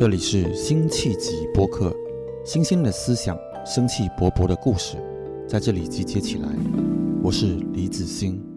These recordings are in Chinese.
这里是辛弃疾播客，新鲜的思想，生气勃勃的故事，在这里集结起来。我是李子欣。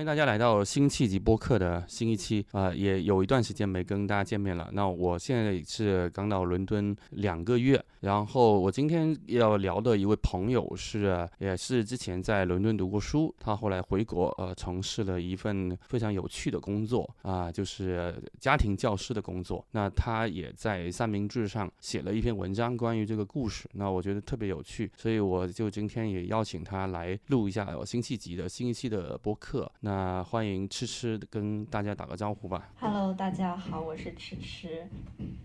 欢迎大家来到辛弃疾播客的新一期啊、也有一段时间没跟大家见面了。那我现在是刚到伦敦两个月，然后我今天要聊的一位朋友是，也是之前在伦敦读过书，他后来回国，呃，从事了一份非常有趣的工作啊、就是家庭教师的工作。那他也在三明治上写了一篇文章关于这个故事，那我觉得特别有趣，所以我就今天也邀请他来录一下辛弃疾的新一期的播客。那欢迎吃吃跟大家打个招呼吧。Hello，大家好，我是迟迟。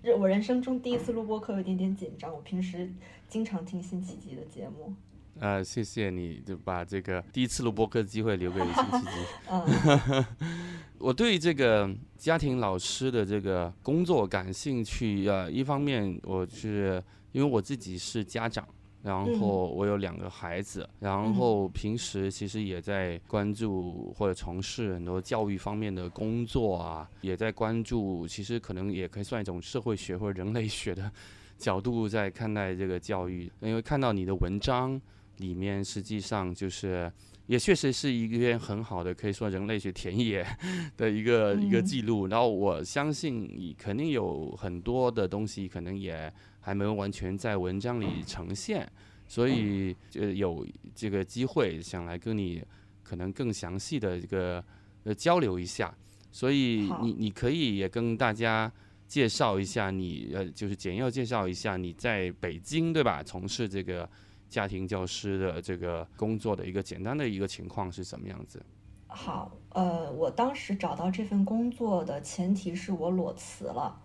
这我人生中第一次录播课，有一点点紧张。我平时经常听辛弃疾的节目。呃，谢谢你就把这个第一次录播客的机会留给辛弃疾。嗯，我对这个家庭老师的这个工作感兴趣。呃，一方面我是因为我自己是家长，然后我有两个孩子，然后平时其实也在关注或者从事很多教育方面的工作啊，也在关注，其实可能也可以算一种社会学或者人类学的角度在看待这个教育。因为看到你的文章里面，实际上就是。也确实是一篇很好的，可以说人类学田野 的一个、一个嗯记录。然后我相信你肯定有很多的东西，可能也还没有完全在文章里呈现，所以就有这个机会想来跟你可能更详细的这个呃交流一下。所以你你可以也跟大家介绍一下你呃就是简要介绍一下你在北京对吧从事这个家庭教师的这个工作的一个简单的一个情况是什么样子？好，呃，我当时找到这份工作的前提是我裸辞了。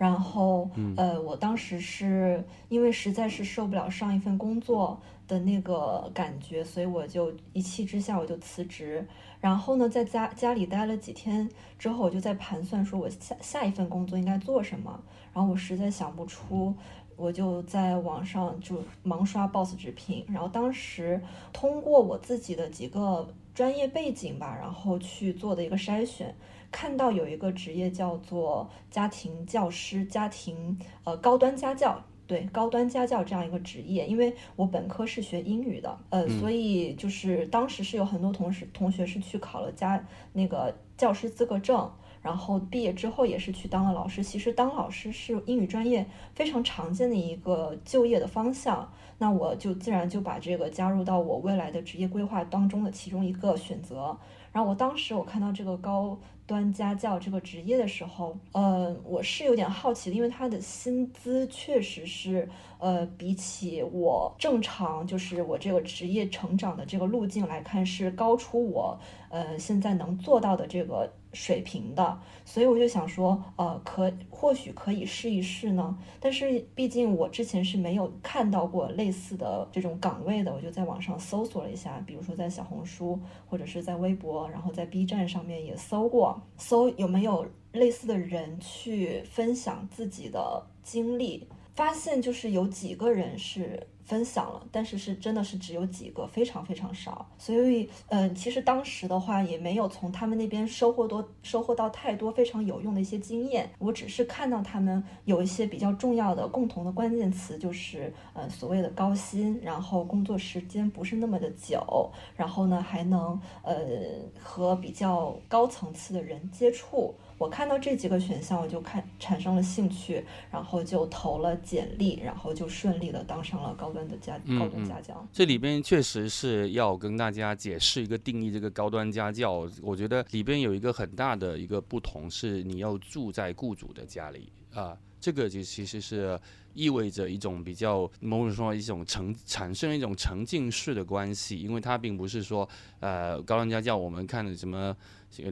然后，呃，我当时是因为实在是受不了上一份工作的那个感觉，所以我就一气之下我就辞职。然后呢，在家家里待了几天之后，我就在盘算说我下下一份工作应该做什么。然后我实在想不出，我就在网上就盲刷 Boss 直聘。然后当时通过我自己的几个专业背景吧，然后去做的一个筛选。看到有一个职业叫做家庭教师、家庭呃高端家教，对高端家教这样一个职业，因为我本科是学英语的，呃，所以就是当时是有很多同事同学是去考了家那个教师资格证。然后毕业之后也是去当了老师。其实当老师是英语专业非常常见的一个就业的方向。那我就自然就把这个加入到我未来的职业规划当中的其中一个选择。然后我当时我看到这个高端家教这个职业的时候，呃，我是有点好奇的，因为他的薪资确实是，呃，比起我正常就是我这个职业成长的这个路径来看，是高出我呃现在能做到的这个水平的。所以我就想说，呃，可或许可以试一试呢。但是毕竟我之前是没有看到过类似的这种岗位的，我就在网上搜索了一下，比如说在小红书或者是在微博，然后在 B 站上面也搜过，搜有没有类似的人去分享自己的经历，发现就是有几个人是。分享了，但是是真的是只有几个，非常非常少。所以，嗯、其实当时的话也没有从他们那边收获多收获到太多非常有用的一些经验。我只是看到他们有一些比较重要的共同的关键词，就是呃所谓的高薪，然后工作时间不是那么的久，然后呢还能呃和比较高层次的人接触。我看到这几个选项，我就看产生了兴趣，然后就投了简历，然后就顺利的当上了高端的家高端家教。这里边确实是要跟大家解释一个定义，这个高端家教，我觉得里边有一个很大的一个不同是，你要住在雇主的家里啊。这个就其实是意味着一种比较某种说一种沉产生一种沉浸式的关系，因为它并不是说呃高端家教我们看的什么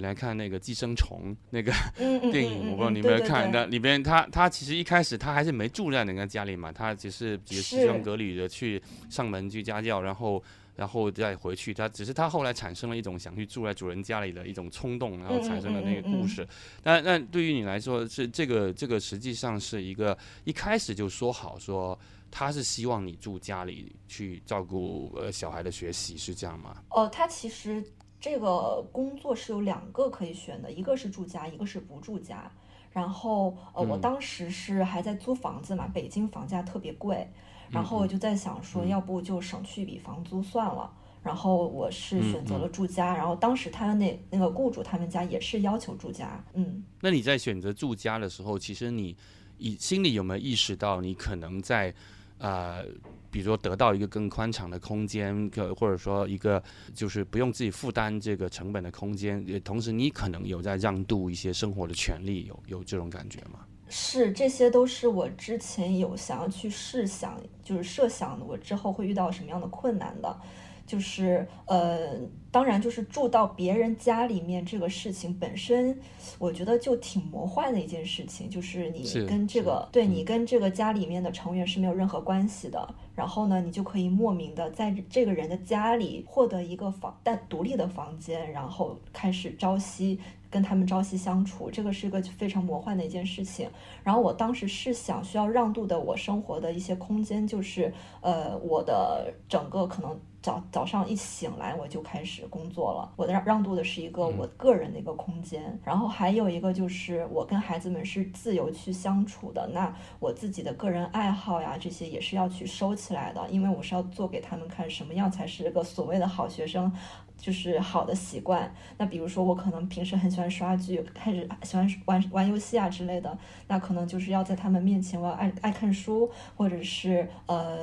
来看那个寄生虫那个 电影，我不知道你有没有看，那里边他他其实一开始他还是没住在人家家里嘛，他只是也是西装革履的去上门去家教，然后。然后再回去。他只是他后来产生了一种想去住在主人家里的一种冲动，然后产生了那个故事。那那对于你来说，是这个这个实际上是一个一开始就说好说。他是希望你住家里去照顾呃小孩的学习，是这样吗？哦，他其实这个工作是有两个可以选的，一个是住家，一个是不住家。然后呃，我当时是还在租房子嘛，北京房价特别贵，然后我就在想说，要不就省去一笔房租算了。然后我是选择了住家，然后当时他们那那个雇主他们家也是要求住家。嗯，那你在选择住家的时候，其实你以心里有没有意识到你可能在？呃，比如说得到一个更宽敞的空间，可或者说一个就是不用自己负担这个成本的空间，也同时你可能有在让渡一些生活的权利，有有这种感觉吗？是，这些都是我之前有想要去试想，就是设想我之后会遇到什么样的困难的。就是呃，当然，就是住到别人家里面这个事情本身，我觉得就挺魔幻的一件事情。就是你跟这个，对你跟这个家里面的成员是没有任何关系的。然后呢，你就可以莫名的在这个人的家里获得一个房，但独立的房间，然后开始朝夕跟他们朝夕相处。这个是一个非常魔幻的一件事情。然后我当时是想需要让渡的我生活的一些空间，就是呃，我的整个可能。早早上一醒来，我就开始工作了。我的让让渡的是一个我个人的一个空间，然后还有一个就是我跟孩子们是自由去相处的。那我自己的个人爱好呀，这些也是要去收起来的，因为我是要做给他们看，什么样才是个所谓的好学生。就是好的习惯。那比如说，我可能平时很喜欢刷剧，开始喜欢玩玩游戏啊之类的。那可能就是要在他们面前，我要爱爱看书，或者是呃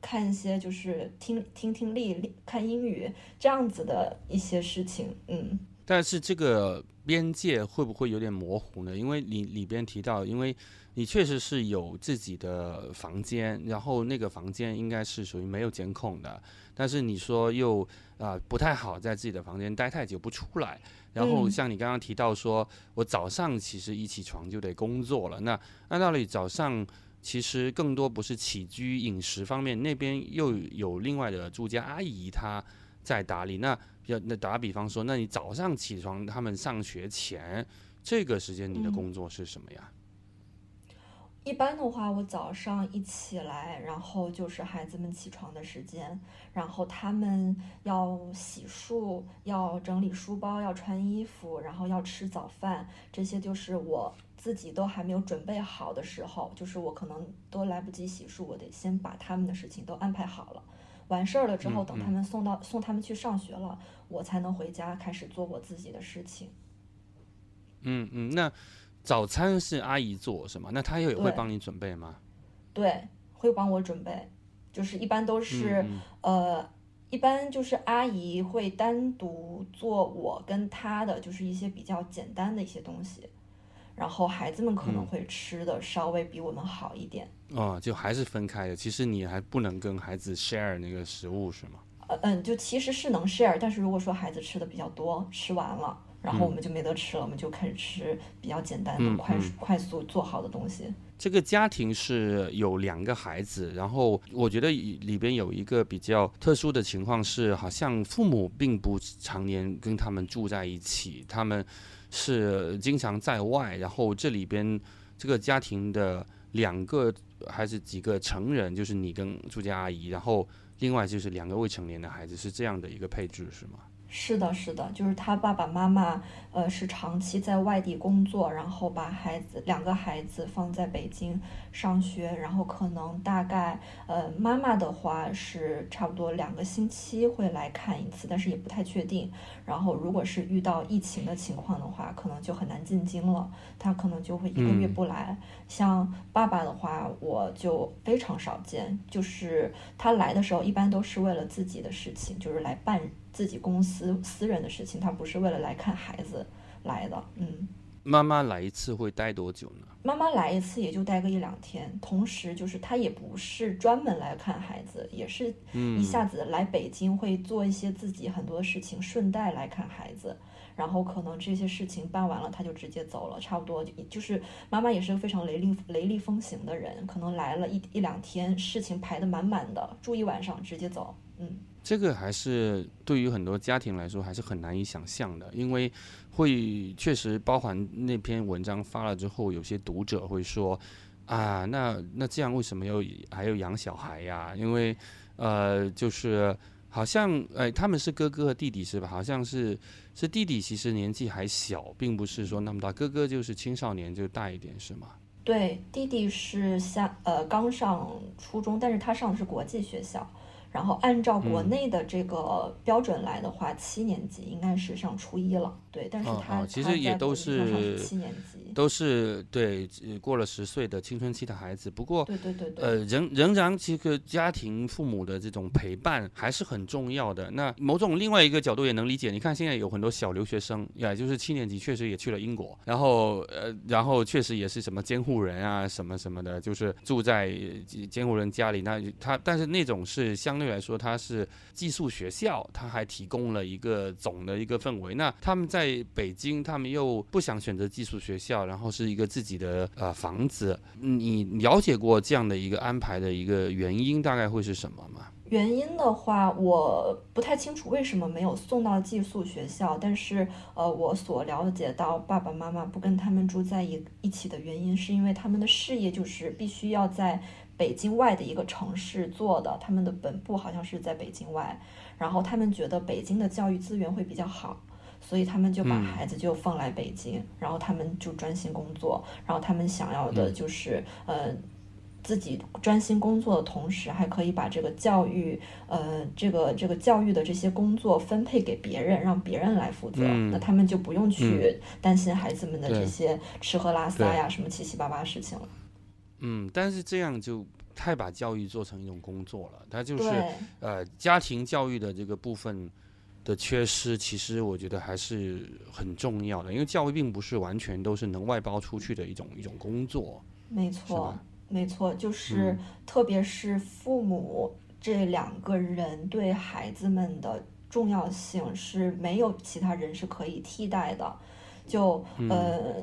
看一些就是听听听力、看英语这样子的一些事情。嗯，但是这个边界会不会有点模糊呢？因为你里边提到，因为你确实是有自己的房间，然后那个房间应该是属于没有监控的。但是你说又啊不太好在自己的房间待太久不出来，然后像你刚刚提到说，我早上其实一起床就得工作了。那按道理早上其实更多不是起居饮食方面，那边又有另外的住家阿姨她在打理。那要那打比方说，那你早上起床他们上学前这个时间你的工作是什么呀？一般的话，我早上一起来，然后就是孩子们起床的时间，然后他们要洗漱、要整理书包、要穿衣服，然后要吃早饭，这些就是我自己都还没有准备好的时候，就是我可能都来不及洗漱，我得先把他们的事情都安排好了。完事儿了之后，等他们送到送他们去上学了，我才能回家开始做我自己的事情。嗯嗯，那。早餐是阿姨做是吗？那她也会帮你准备吗？对，会帮我准备，就是一般都是呃，一般就是阿姨会单独做我跟她的，就是一些比较简单的一些东西，然后孩子们可能会吃的稍微比我们好一点。哦，就还是分开的。其实你还不能跟孩子 share 那个食物是吗？呃嗯，就其实是能 share，但是如果说孩子吃的比较多，吃完了。然后我们就没得吃了，我们就开始吃比较简单的、快快速做好的东西。这个家庭是有两个孩子，然后我觉得里边有一个比较特殊的情况是，好像父母并不常年跟他们住在一起，他们是经常在外。然后这里边这个家庭的两个还是几个成人，就是你跟住家阿姨，然后另外就是两个未成年的孩子，是这样的一个配置，是吗？是的，是的，就是他爸爸妈妈，呃，是长期在外地工作，然后把孩子两个孩子放在北京上学，然后可能大概，呃，妈妈的话是差不多两个星期会来看一次，但是也不太确定。然后如果是遇到疫情的情况的话，可能就很难进京了，他可能就会一个月不来。像爸爸的话，我就非常少见，就是他来的时候一般都是为了自己的事情，就是来办。自己公司私人的事情，他不是为了来看孩子来的。嗯，妈妈来一次会待多久呢？妈妈来一次也就待个一两天。同时，就是她也不是专门来看孩子，也是一下子来北京会做一些自己很多事情，顺带来看孩子。然后可能这些事情办完了，他就直接走了。差不多就是妈妈也是个非常雷厉雷厉风行的人，可能来了一一两天，事情排得满满的，住一晚上直接走。嗯。这个还是对于很多家庭来说还是很难以想象的，因为会确实包含那篇文章发了之后，有些读者会说啊，那那这样为什么要还要养小孩呀？因为呃，就是好像哎，他们是哥哥和弟弟是吧？好像是是弟弟，其实年纪还小，并不是说那么大，哥哥就是青少年就大一点是吗？对，弟弟是下呃刚上初中，但是他上的是国际学校。然后按照国内的这个标准来的话，七年级应该是上初一了。对，但是他其实也都是七年级，都是对过了十岁的青春期的孩子。不过，对对对对，呃，仍仍然这个家庭父母的这种陪伴还是很重要的。那某种另外一个角度也能理解。你看现在有很多小留学生，也就是七年级确实也去了英国，然后呃，然后确实也是什么监护人啊什么什么的，就是住在监护人家里。那他但是那种是相对来说他是寄宿学校，他还提供了一个总的一个氛围。那他们在在北京，他们又不想选择寄宿学校，然后是一个自己的呃房子。你了解过这样的一个安排的一个原因，大概会是什么吗？原因的话，我不太清楚为什么没有送到寄宿学校。但是，呃，我所了解到爸爸妈妈不跟他们住在一一起的原因，是因为他们的事业就是必须要在北京外的一个城市做的，他们的本部好像是在北京外，然后他们觉得北京的教育资源会比较好。所以他们就把孩子就放来北京，然后他们就专心工作，然后他们想要的就是呃自己专心工作的同时，还可以把这个教育呃这个这个教育的这些工作分配给别人，让别人来负责，那他们就不用去担心孩子们的这些吃喝拉撒呀什么七七八八事情了。嗯，但是这样就太把教育做成一种工作了，他就是呃家庭教育的这个部分。的缺失，其实我觉得还是很重要的，因为教育并不是完全都是能外包出去的一种一种工作。没错，没错，就是特别是父母这两个人对孩子们的重要性是没有其他人是可以替代的。就呃。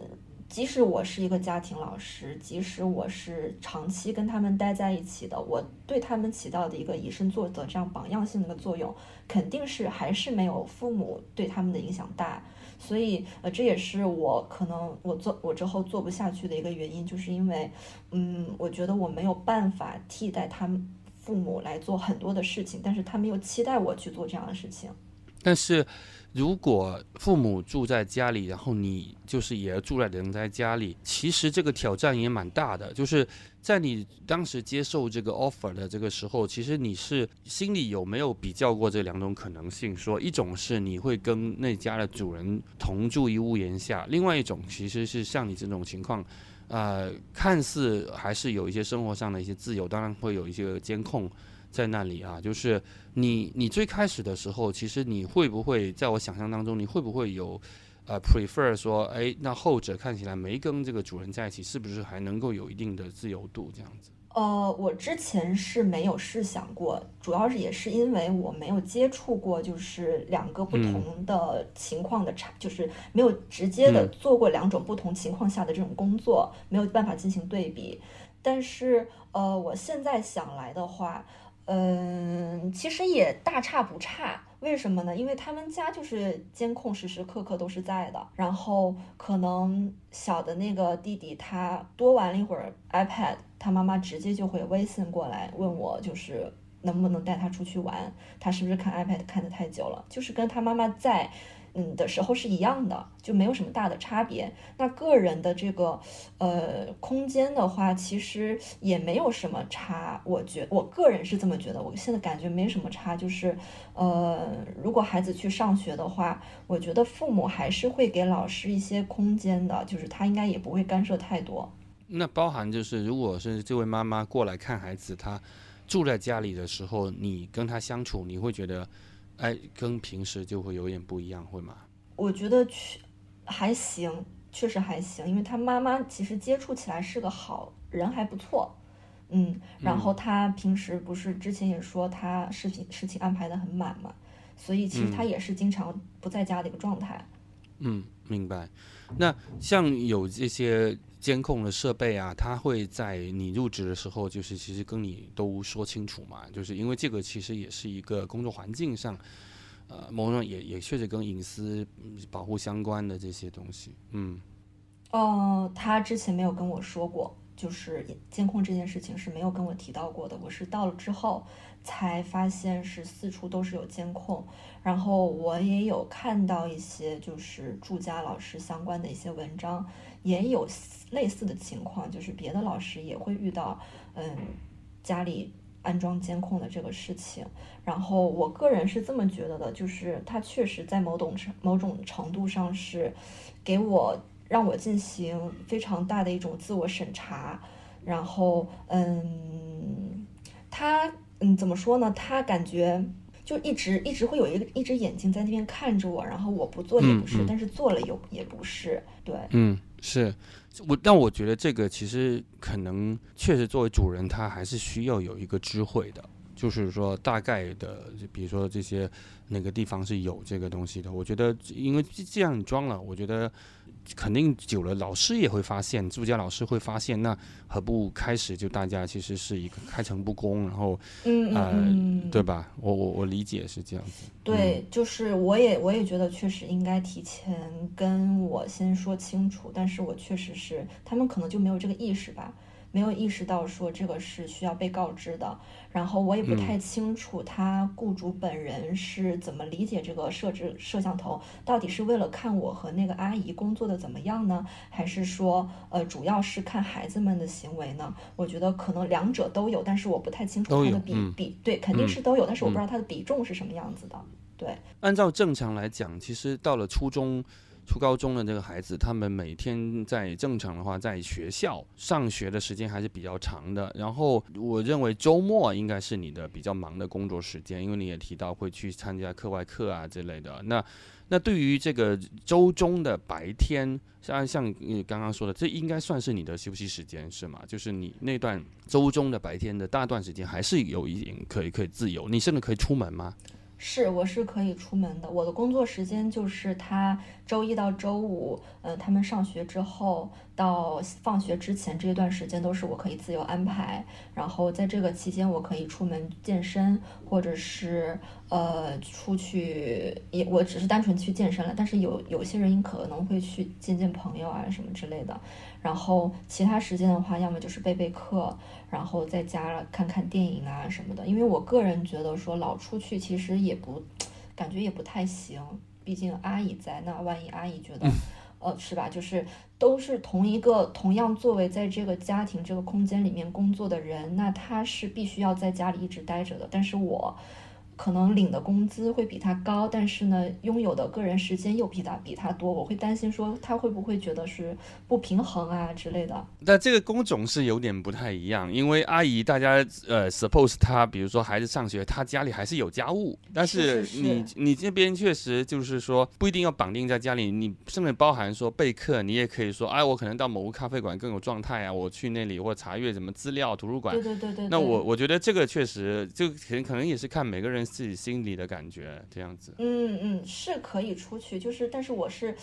即使我是一个家庭老师，即使我是长期跟他们待在一起的，我对他们起到的一个以身作则、这样榜样性的一个作用，肯定是还是没有父母对他们的影响大。所以，呃，这也是我可能我做我之后做不下去的一个原因，就是因为，嗯，我觉得我没有办法替代他们父母来做很多的事情，但是他们又期待我去做这样的事情。但是。如果父母住在家里，然后你就是也住在人在家里，其实这个挑战也蛮大的。就是在你当时接受这个 offer 的这个时候，其实你是心里有没有比较过这两种可能性？说一种是你会跟那家的主人同住一屋檐下，另外一种其实是像你这种情况，呃，看似还是有一些生活上的一些自由，当然会有一些监控。在那里啊，就是你，你最开始的时候，其实你会不会在我想象当中，你会不会有，呃，prefer 说，哎，那后者看起来没跟这个主人在一起，是不是还能够有一定的自由度这样子？呃，我之前是没有试想过，主要是也是因为我没有接触过，就是两个不同的情况的差，就是没有直接的做过两种不同情况下的这种工作，没有办法进行对比。但是，呃，我现在想来的话。嗯，其实也大差不差。为什么呢？因为他们家就是监控时时刻刻都是在的。然后可能小的那个弟弟他多玩了一会儿 iPad，他妈妈直接就会微信过来问我，就是能不能带他出去玩。他是不是看 iPad 看的太久了？就是跟他妈妈在。嗯的时候是一样的，就没有什么大的差别。那个人的这个呃空间的话，其实也没有什么差。我觉我个人是这么觉得，我现在感觉没什么差。就是呃，如果孩子去上学的话，我觉得父母还是会给老师一些空间的，就是他应该也不会干涉太多。那包含就是，如果是这位妈妈过来看孩子，她住在家里的时候，你跟她相处，你会觉得？哎，跟平时就会有点不一样，会吗？我觉得去还行，确实还行，因为他妈妈其实接触起来是个好人，还不错。嗯，然后他平时不是之前也说他事情事情安排的很满嘛，所以其实他也是经常不在家的一个状态。嗯，明白。那像有这些监控的设备啊，他会在你入职的时候，就是其实跟你都说清楚嘛，就是因为这个其实也是一个工作环境上，呃，某种也也确实跟隐私保护相关的这些东西，嗯。哦，他之前没有跟我说过，就是监控这件事情是没有跟我提到过的，我是到了之后才发现是四处都是有监控。然后我也有看到一些就是住家老师相关的一些文章，也有类似的情况，就是别的老师也会遇到，嗯，家里安装监控的这个事情。然后我个人是这么觉得的，就是它确实在某种程某种程度上是给我让我进行非常大的一种自我审查。然后，嗯，他嗯怎么说呢？他感觉。就一直一直会有一个一只眼睛在那边看着我，然后我不做也不是，但是做了又也不是，对，嗯，是我，但我觉得这个其实可能确实作为主人，他还是需要有一个智慧的，就是说大概的，比如说这些哪个地方是有这个东西的，我觉得因为这样装了，我觉得。肯定久了，老师也会发现，助教老师会发现，那何不开始就大家其实是一个开诚布公，然后，嗯嗯，对吧？我我我理解是这样子。对，就是我也我也觉得确实应该提前跟我先说清楚，但是我确实是他们可能就没有这个意识吧。没有意识到说这个是需要被告知的，然后我也不太清楚他雇主本人是怎么理解这个设置摄像头，到底是为了看我和那个阿姨工作的怎么样呢，还是说呃主要是看孩子们的行为呢？我觉得可能两者都有，但是我不太清楚它的比比对肯定是都有，但是我不知道它的比重是什么样子的。对，按照正常来讲，其实到了初中。初高中的这个孩子，他们每天在正常的话，在学校上学的时间还是比较长的。然后，我认为周末应该是你的比较忙的工作时间，因为你也提到会去参加课外课啊之类的。那，那对于这个周中的白天，像像你刚刚说的，这应该算是你的休息时间是吗？就是你那段周中的白天的大段时间，还是有一点可以可以自由，你甚至可以出门吗？是，我是可以出门的。我的工作时间就是他周一到周五，呃，他们上学之后到放学之前这段时间都是我可以自由安排。然后在这个期间，我可以出门健身，或者是呃出去，也我只是单纯去健身了。但是有有些人可能会去见见朋友啊什么之类的。然后其他时间的话，要么就是备备课。然后在家看看电影啊什么的，因为我个人觉得说老出去其实也不，感觉也不太行，毕竟阿姨在那，万一阿姨觉得，呃，是吧？就是都是同一个同样作为在这个家庭这个空间里面工作的人，那他是必须要在家里一直待着的，但是我。可能领的工资会比他高，但是呢，拥有的个人时间又比他比他多，我会担心说他会不会觉得是不平衡啊之类的。那这个工种是有点不太一样，因为阿姨大家呃，suppose 她比如说孩子上学，她家里还是有家务，但是你你这边确实就是说不一定要绑定在家里，你甚至包含说备课，你也可以说，哎，我可能到某个咖啡馆更有状态啊，我去那里或查阅什么资料，图书馆。对对对对。那我我觉得这个确实就可能可能也是看每个人。自己心里的感觉这样子，嗯嗯，是可以出去，就是，但是我是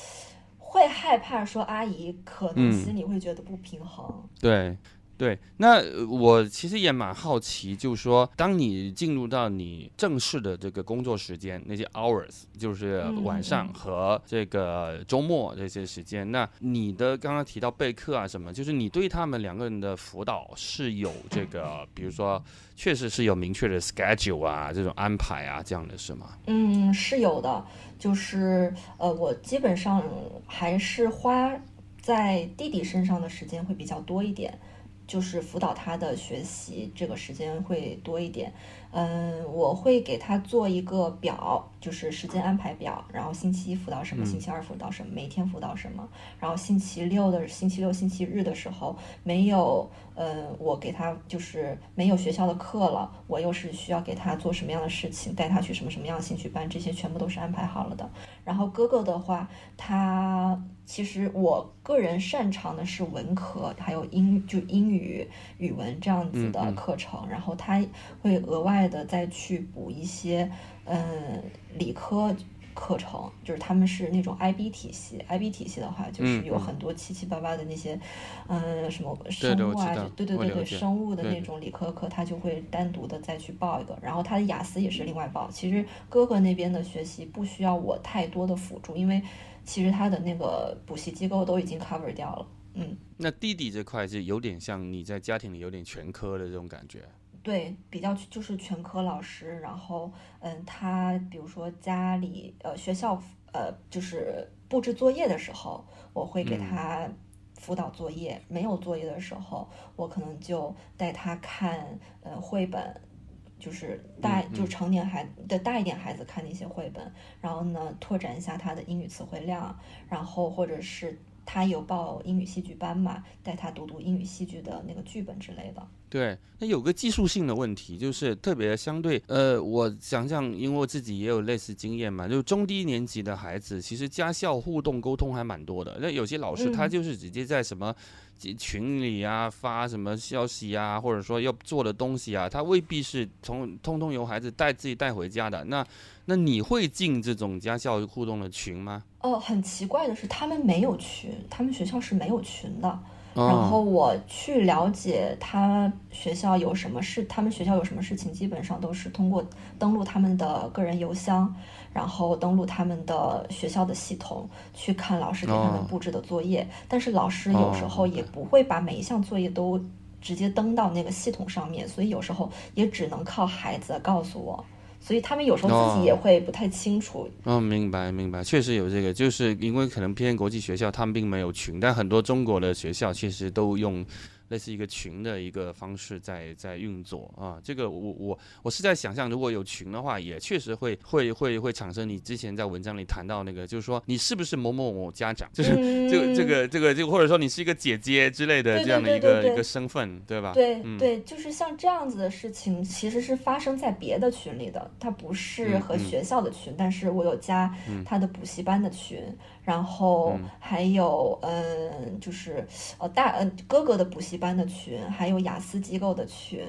会害怕说阿姨可能心里会觉得不平衡，对。对，那我其实也蛮好奇，就是说，当你进入到你正式的这个工作时间，那些 hours，就是晚上和这个周末这些时间，那你的刚刚提到备课啊什么，就是你对他们两个人的辅导是有这个，比如说，确实是有明确的 schedule 啊，这种安排啊，这样的是吗？嗯，是有的，就是呃，我基本上还是花在弟弟身上的时间会比较多一点。就是辅导他的学习，这个时间会多一点。嗯，我会给他做一个表，就是时间安排表，然后星期一辅导什么，星期二辅导什么，每天辅导什么。然后星期六的星期六、星期日的时候没有，呃，我给他就是没有学校的课了，我又是需要给他做什么样的事情，带他去什么什么样的兴趣班，这些全部都是安排好了的。然后哥哥的话，他其实我个人擅长的是文科，还有英就英语、语文这样子的课程，然后他会额外的再去补一些，嗯，理科课程，就是他们是那种 IB 体系，IB 体系的话就是有很多七七八八的那些，嗯，什么生物啊，对对对对，生物的那种理科课，他就会单独的再去报一个，然后他的雅思也是另外报。其实哥哥那边的学习不需要我太多的辅助，因为其实他的那个补习机构都已经 cover 掉了。嗯，那弟弟这块是有点像你在家庭里有点全科的这种感觉。对，比较就是全科老师，然后嗯，他比如说家里呃学校呃就是布置作业的时候，我会给他辅导作业；没有作业的时候，我可能就带他看呃绘本，就是大就成年孩的大一点孩子看的一些绘本，然后呢拓展一下他的英语词汇量，然后或者是他有报英语戏剧班嘛，带他读读英语戏剧的那个剧本之类的。对，那有个技术性的问题，就是特别相对，呃，我想想，因为我自己也有类似经验嘛，就中低年级的孩子，其实家校互动沟通还蛮多的。那有些老师他就是直接在什么群里啊发什么消息啊，或者说要做的东西啊，他未必是从通通由孩子带自己带回家的。那那你会进这种家校互动的群吗？哦，很奇怪的是，他们没有群，他们学校是没有群的。然后我去了解他学校有什么事，他们学校有什么事情，基本上都是通过登录他们的个人邮箱，然后登录他们的学校的系统去看老师给他们布置的作业。但是老师有时候也不会把每一项作业都直接登到那个系统上面，所以有时候也只能靠孩子告诉我。所以他们有时候自己也会不太清楚。嗯，明白明白，确实有这个，就是因为可能偏国际学校，他们并没有群，但很多中国的学校其实都用。类似一个群的一个方式在在运作啊，这个我我我是在想象，如果有群的话，也确实会会会会产生你之前在文章里谈到那个，就是说你是不是某某某家长，就是这个这个这个就或者说你是一个姐姐之类的这样的一个一个身份，对吧？对对，就是像这样子的事情，其实是发生在别的群里的，它不是和学校的群，但是我有加他的补习班的群。然后还有，嗯，就是呃大呃哥哥的补习班的群，还有雅思机构的群，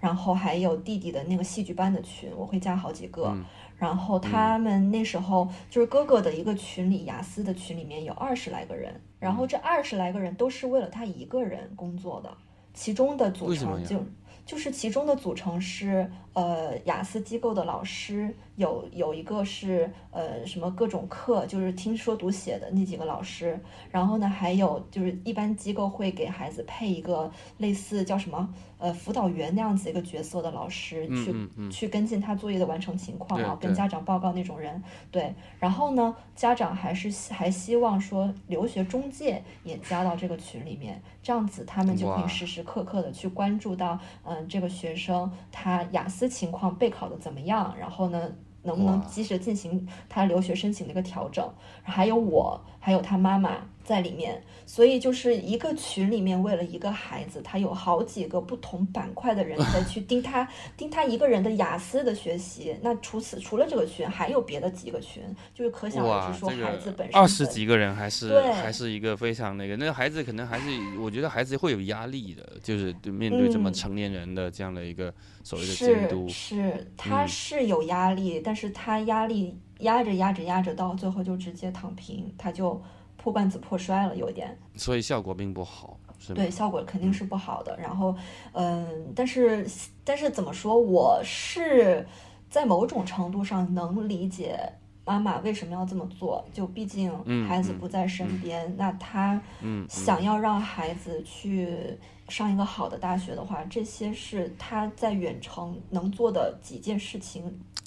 然后还有弟弟的那个戏剧班的群，我会加好几个。然后他们那时候就是哥哥的一个群里，雅思的群里面有二十来个人，然后这二十来个人都是为了他一个人工作的，其中的组成就就是其中的组成是呃雅思机构的老师。有有一个是呃什么各种课，就是听说读写的那几个老师，然后呢还有就是一般机构会给孩子配一个类似叫什么呃辅导员那样子一个角色的老师，去去跟进他作业的完成情况，然后跟家长报告那种人。对，然后呢家长还是还希望说留学中介也加到这个群里面，这样子他们就可以时时刻刻的去关注到嗯这个学生他雅思情况备考的怎么样，然后呢。能不能及时进行他留学申请的一个调整？还有我，还有他妈妈。在里面，所以就是一个群里面，为了一个孩子，他有好几个不同板块的人在去 盯他，盯他一个人的雅思的学习。那除此除了这个群，还有别的几个群，就是可想而知，说孩子本身二十几个人还是还是一个非常那个，那个孩子可能还是，我觉得孩子会有压力的，就是面对这么成年人的这样的一个所谓的监督，是他是有压力，但是他压力压着压着压着，到最后就直接躺平，他就。破罐子破摔了，有点，所以效果并不好，是对，效果肯定是不好的。然后，嗯，但是，但是怎么说，我是在某种程度上能理解妈妈为什么要这么做。就毕竟孩子不在身边，那他想要让孩子去上一个好的大学的话，这些是他在远程能做的几件事情。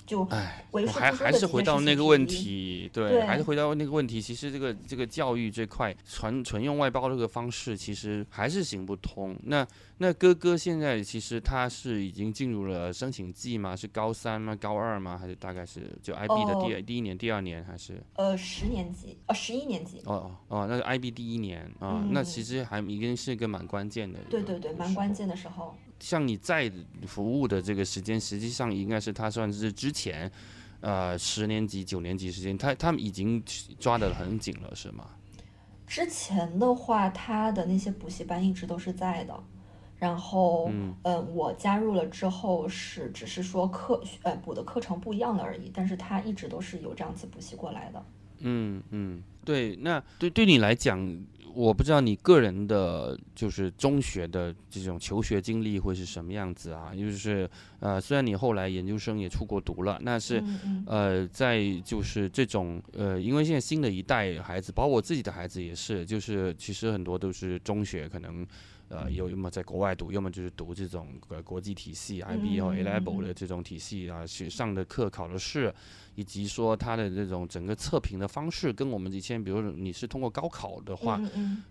就哎，还还是回到那个问题，对，还是回到那个问题。其实这个这个教育这块，纯纯用外包这个方式，其实还是行不通。那那哥哥现在其实他是已经进入了申请季吗？是高三吗？高二吗？还是大概是就 IB 的第第一年、第二年还是？呃，十年级，呃，十一年级。哦哦哦，那是 IB 第一年啊，那其实还已经是一个蛮关键的。对对对，蛮关键的时候。像你在服务的这个时间，实际上应该是他算是之前，呃，十年级、九年级时间，他他们已经抓得很紧了，是吗？之前的话，他的那些补习班一直都是在的，然后，嗯，我加入了之后是只是说课呃补的课程不一样了而已，但是他一直都是有这样子补习过来的。嗯嗯，对，那对对你来讲，我不知道你个人的就是中学的这种求学经历会是什么样子啊？就是呃，虽然你后来研究生也出国读了，那是呃，在就是这种呃，因为现在新的一代孩子，包括我自己的孩子也是，就是其实很多都是中学可能。呃，有要么在国外读，要么就是读这种呃国际体系 IB 或 A Level 的这种体系啊，去上的课、考的试，以及说他的这种整个测评的方式，跟我们以前，比如你是通过高考的话，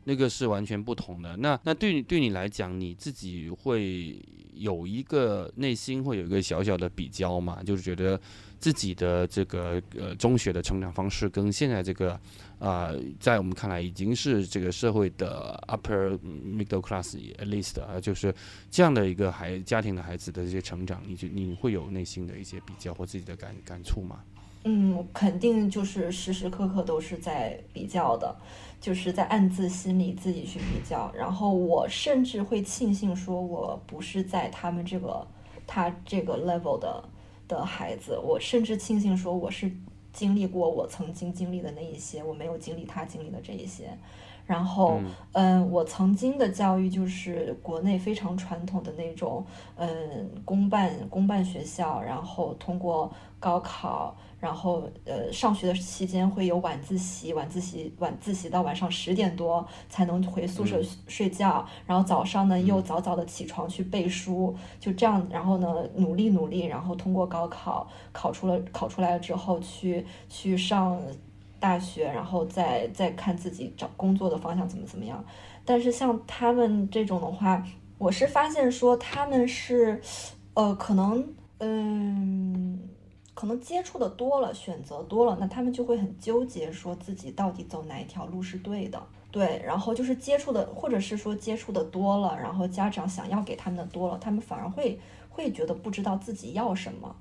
那个是完全不同的。那那对你对你来讲，你自己会有一个内心会有一个小小的比较嘛？就是觉得自己的这个呃中学的成长方式跟现在这个。啊，在我们看来已经是这个社会的 upper middle class at least 啊，就是这样的一个孩家庭的孩子的这些成长，你就你会有内心的一些比较或自己的感感触吗？嗯，肯定就是时时刻刻都是在比较的，就是在暗自心里自己去比较。然后我甚至会庆幸说，我不是在他们这个他这个 level 的的孩子，我甚至庆幸说我是。经历过我曾经经历的那一些，我没有经历他经历的这一些。然后，嗯，我曾经的教育就是国内非常传统的那种，嗯，公办公办学校，然后通过高考。然后，呃，上学的期间会有晚自习，晚自习晚自习到晚上十点多才能回宿舍睡觉，然后早上呢又早早的起床去背书，就这样，然后呢努力努力，然后通过高考考出了考出来了之后去去上大学，然后再再看自己找工作的方向怎么怎么样。但是像他们这种的话，我是发现说他们是，呃，可能，嗯。可能接触的多了，选择多了，那他们就会很纠结，说自己到底走哪一条路是对的。对，然后就是接触的，或者是说接触的多了，然后家长想要给他们的多了，他们反而会会觉得不知道自己要什么。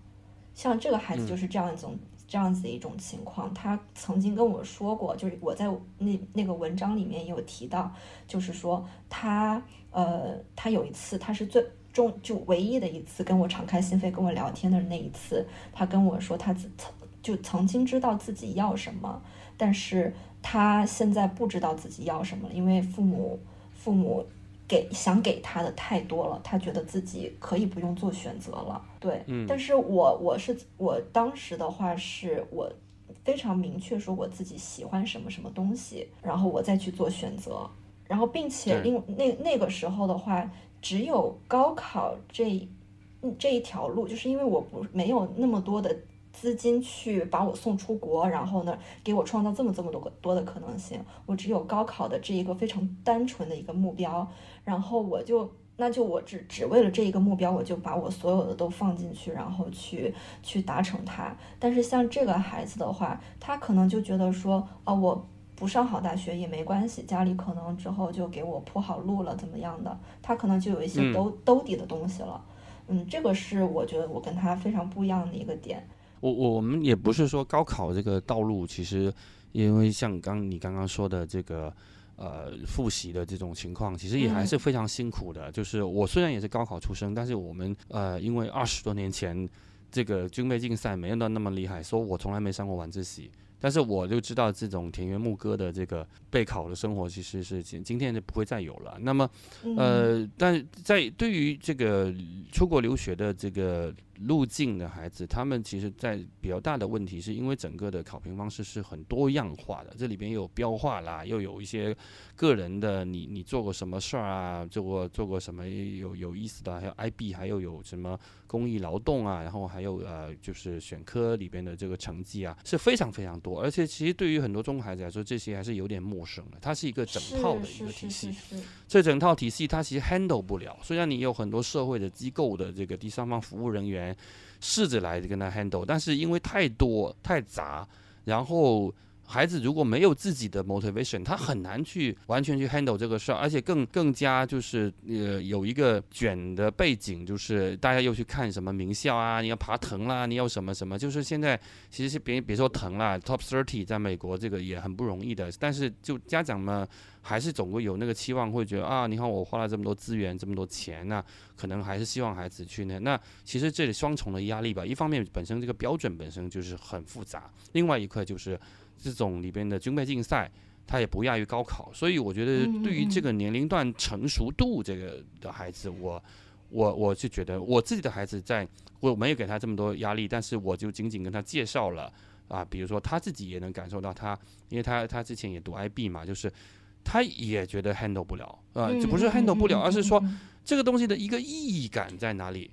像这个孩子就是这样一种这样子的一种情况。他曾经跟我说过，就是我在那那个文章里面也有提到，就是说他呃，他有一次他是最。中就唯一的一次跟我敞开心扉跟我聊天的那一次，他跟我说他曾就曾经知道自己要什么，但是他现在不知道自己要什么了，因为父母父母给想给他的太多了，他觉得自己可以不用做选择了。对，但是我我是我当时的话是我非常明确说我自己喜欢什么什么东西，然后我再去做选择，然后并且另那那个时候的话。只有高考这这一条路，就是因为我不没有那么多的资金去把我送出国，然后呢，给我创造这么这么多个多的可能性。我只有高考的这一个非常单纯的一个目标，然后我就那就我只只为了这一个目标，我就把我所有的都放进去，然后去去达成它。但是像这个孩子的话，他可能就觉得说，啊我。不上好大学也没关系，家里可能之后就给我铺好路了，怎么样的？他可能就有一些兜兜底的东西了。嗯，这个是我觉得我跟他非常不一样的一个点。我我们也不是说高考这个道路，其实因为像刚你刚刚说的这个呃复习的这种情况，其实也还是非常辛苦的。就是我虽然也是高考出身，但是我们呃因为二十多年前这个军备竞赛没有到那么厉害，说我从来没上过晚自习。但是我就知道这种田园牧歌的这个备考的生活，其实是今今天就不会再有了。那么，呃，但在对于这个出国留学的这个。路径的孩子，他们其实，在比较大的问题，是因为整个的考评方式是很多样化的，这里边又有标化啦，又有一些个人的，你你做过什么事儿啊，做过做过什么有有意思的，还有 IB，还有有什么公益劳动啊，然后还有呃，就是选科里边的这个成绩啊，是非常非常多，而且其实对于很多中国孩子来说，这些还是有点陌生的，它是一个整套的一个体系，这整套体系它其实 handle 不了，虽然你有很多社会的机构的这个第三方服务人员。试着来跟他 handle，但是因为太多太杂，然后孩子如果没有自己的 motivation，他很难去完全去 handle 这个事儿，而且更更加就是呃有一个卷的背景，就是大家又去看什么名校啊，你要爬藤啦，你要什么什么，就是现在其实是别别说藤啦，top thirty 在美国这个也很不容易的，但是就家长们还是总会有那个期望，会觉得啊，你看我花了这么多资源，这么多钱呢，可能还是希望孩子去那。那其实这里双重的压力吧，一方面本身这个标准本身就是很复杂，另外一块就是这种里边的军备竞赛，它也不亚于高考。所以我觉得对于这个年龄段成熟度这个的孩子，我我我就觉得我自己的孩子在我没有给他这么多压力，但是我就仅仅跟他介绍了啊，比如说他自己也能感受到他，因为他他之前也读 IB 嘛，就是。他也觉得 handle 不了，啊，这不是 handle 不了，而是说这个东西的一个意义感在哪里，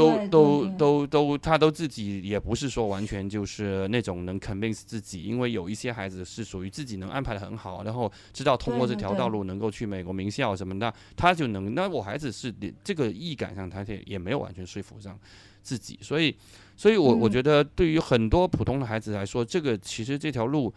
都都都都，他都自己也不是说完全就是那种能 convince 自己，因为有一些孩子是属于自己能安排的很好，然后知道通过这条道路能够去美国名校什么的，他就能。那我孩子是这个意感上，他也也没有完全说服上自己，所以，所以我我觉得对于很多普通的孩子来说，这个其实这条路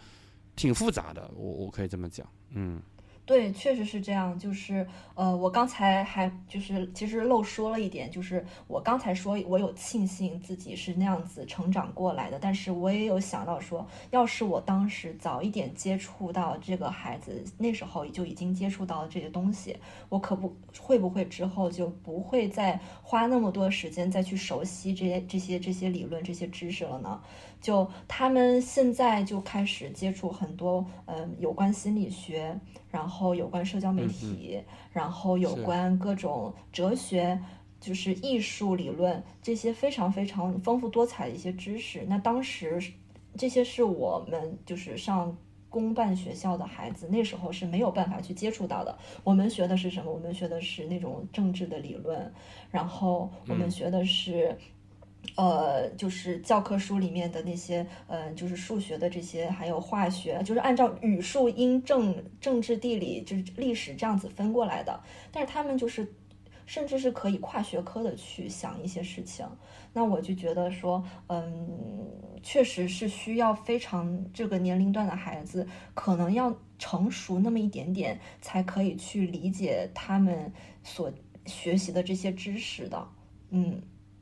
挺复杂的，我我可以这么讲，嗯。对，确实是这样。就是，呃，我刚才还就是其实漏说了一点，就是我刚才说我有庆幸自己是那样子成长过来的，但是我也有想到说，要是我当时早一点接触到这个孩子，那时候就已经接触到这些东西，我可不会不会之后就不会再花那么多时间再去熟悉这些这些这些理论这些知识了呢？就他们现在就开始接触很多，嗯，有关心理学，然后有关社交媒体，然后有关各种哲学，就是艺术理论这些非常非常丰富多彩的一些知识。那当时这些是我们就是上公办学校的孩子那时候是没有办法去接触到的。我们学的是什么？我们学的是那种政治的理论，然后我们学的是。呃，就是教科书里面的那些，嗯，就是数学的这些，还有化学，就是按照语数英政政治地理就是历史这样子分过来的。但是他们就是，甚至是可以跨学科的去想一些事情。那我就觉得说，嗯，确实是需要非常这个年龄段的孩子，可能要成熟那么一点点，才可以去理解他们所学习的这些知识的。嗯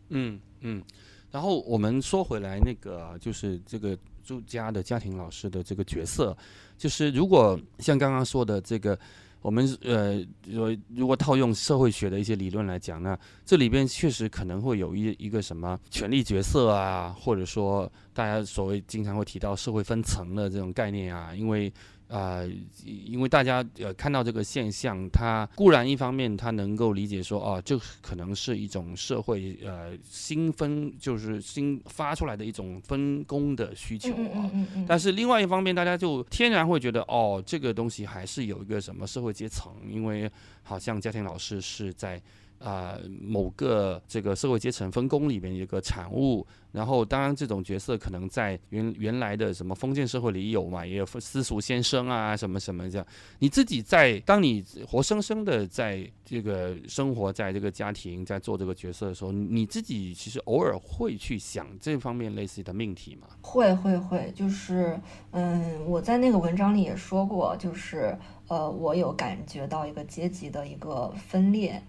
嗯。嗯，然后我们说回来，那个就是这个住家的家庭老师的这个角色，就是如果像刚刚说的这个，我们呃，说如果套用社会学的一些理论来讲呢，这里边确实可能会有一一个什么权力角色啊，或者说大家所谓经常会提到社会分层的这种概念啊，因为。啊，因为大家呃看到这个现象，他固然一方面他能够理解说，哦，这可能是一种社会呃新分，就是新发出来的一种分工的需求啊。但是另外一方面，大家就天然会觉得，哦，这个东西还是有一个什么社会阶层，因为好像家庭老师是在。啊，某个这个社会阶层分工里面一个产物，然后当然这种角色可能在原原来的什么封建社会里有嘛，也有私塾先生啊，什么什么这样。你自己在当你活生生的在这个生活在这个家庭，在做这个角色的时候，你自己其实偶尔会去想这方面类似的命题吗？会会会，就是嗯，我在那个文章里也说过，就是呃，我有感觉到一个阶级的一个分裂。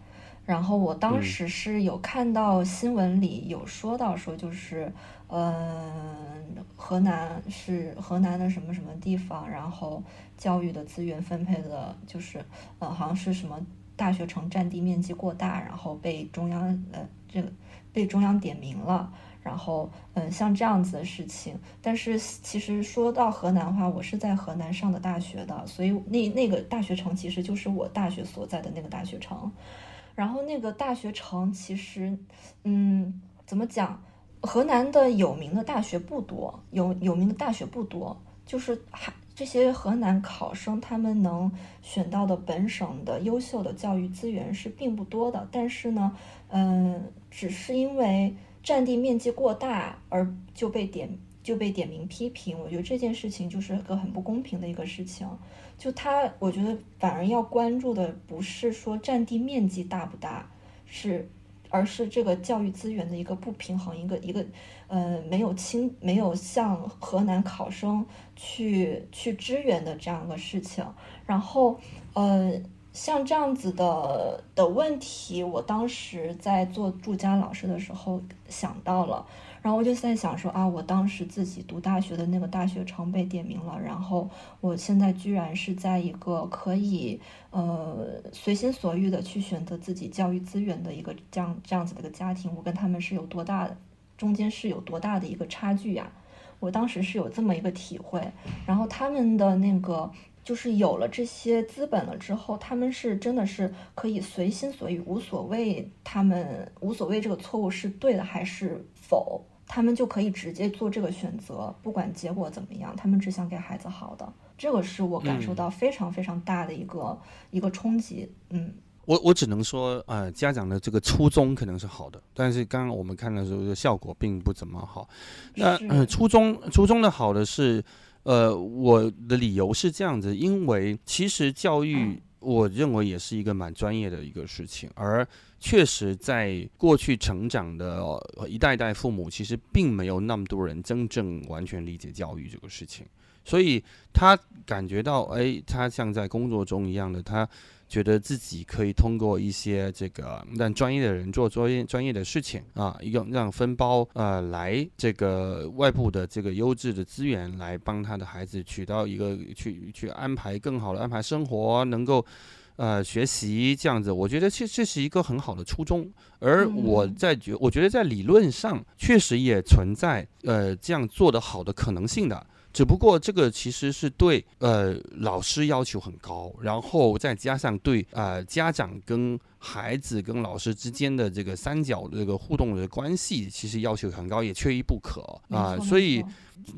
然后我当时是有看到新闻里有说到说就是，嗯，河南是河南的什么什么地方，然后教育的资源分配的，就是，呃，好像是什么大学城占地面积过大，然后被中央呃这个被中央点名了，然后嗯像这样子的事情。但是其实说到河南话，我是在河南上的大学的，所以那那个大学城其实就是我大学所在的那个大学城。然后那个大学城其实，嗯，怎么讲？河南的有名的大学不多，有有名的大学不多，就是还这些河南考生他们能选到的本省的优秀的教育资源是并不多的。但是呢，嗯，只是因为占地面积过大而就被点就被点名批评，我觉得这件事情就是个很不公平的一个事情。就他，我觉得反而要关注的不是说占地面积大不大，是，而是这个教育资源的一个不平衡，一个一个呃没有清没有向河南考生去去支援的这样一个事情。然后呃像这样子的的问题，我当时在做助教老师的时候想到了。然后我就在想说啊，我当时自己读大学的那个大学城被点名了，然后我现在居然是在一个可以呃随心所欲的去选择自己教育资源的一个这样这样子的一个家庭，我跟他们是有多大的中间是有多大的一个差距呀？我当时是有这么一个体会，然后他们的那个。就是有了这些资本了之后，他们是真的是可以随心所欲，无所谓他们无所谓这个错误是对的还是否，他们就可以直接做这个选择，不管结果怎么样，他们只想给孩子好的。这个是我感受到非常非常大的一个一个冲击。嗯，我我只能说，呃，家长的这个初衷可能是好的，但是刚刚我们看的时候，效果并不怎么好。那呃，初衷初衷的好的是。呃，我的理由是这样子，因为其实教育，我认为也是一个蛮专业的一个事情，而确实在过去成长的一代代父母，其实并没有那么多人真正完全理解教育这个事情，所以他感觉到，哎，他像在工作中一样的他。觉得自己可以通过一些这个让专业的人做专业专业的事情啊，一个让分包呃来这个外部的这个优质的资源来帮他的孩子取到一个去去安排更好的安排生活，能够呃学习这样子，我觉得这这是一个很好的初衷。而我在觉，我觉得在理论上确实也存在呃这样做的好的可能性的。只不过这个其实是对呃老师要求很高，然后再加上对呃家长跟孩子跟老师之间的这个三角的这个互动的关系，其实要求很高，也缺一不可啊。所以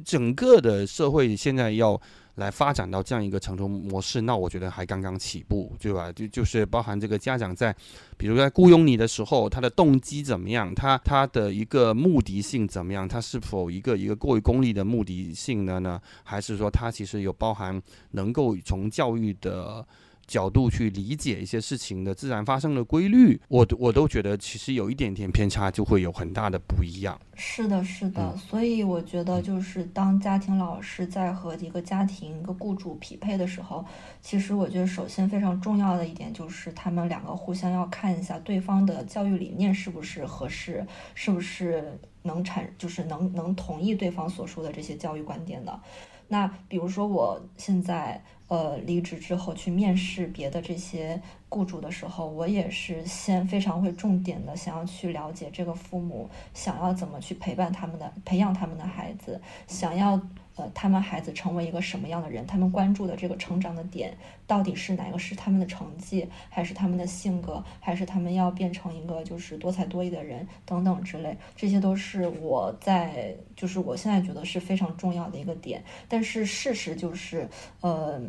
整个的社会现在要。来发展到这样一个成熟模式，那我觉得还刚刚起步，对吧？就就是包含这个家长在，比如在雇佣你的时候，他的动机怎么样？他他的一个目的性怎么样？他是否一个一个过于功利的目的性的呢？还是说他其实有包含能够从教育的？角度去理解一些事情的自然发生的规律，我我都觉得其实有一点点偏差就会有很大的不一样。是的，是的，所以我觉得就是当家庭老师在和一个家庭一个雇主匹配的时候，其实我觉得首先非常重要的一点就是他们两个互相要看一下对方的教育理念是不是合适，是不是能产就是能能同意对方所说的这些教育观点的。那比如说我现在。呃，离职之后去面试别的这些雇主的时候，我也是先非常会重点的想要去了解这个父母想要怎么去陪伴他们的、培养他们的孩子，想要。呃，他们孩子成为一个什么样的人？他们关注的这个成长的点到底是哪个？是他们的成绩，还是他们的性格，还是他们要变成一个就是多才多艺的人等等之类？这些都是我在就是我现在觉得是非常重要的一个点。但是事实就是，呃。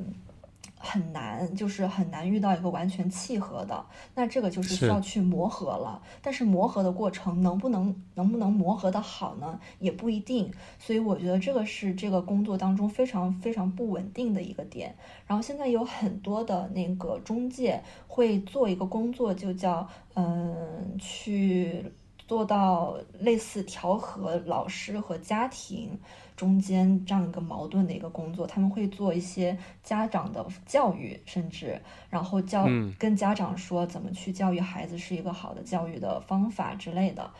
很难，就是很难遇到一个完全契合的，那这个就是需要去磨合了。但是磨合的过程能不能能不能磨合的好呢？也不一定。所以我觉得这个是这个工作当中非常非常不稳定的一个点。然后现在有很多的那个中介会做一个工作，就叫嗯去做到类似调和老师和家庭。中间这样一个矛盾的一个工作，他们会做一些家长的教育，甚至然后教跟家长说怎么去教育孩子是一个好的教育的方法之类的。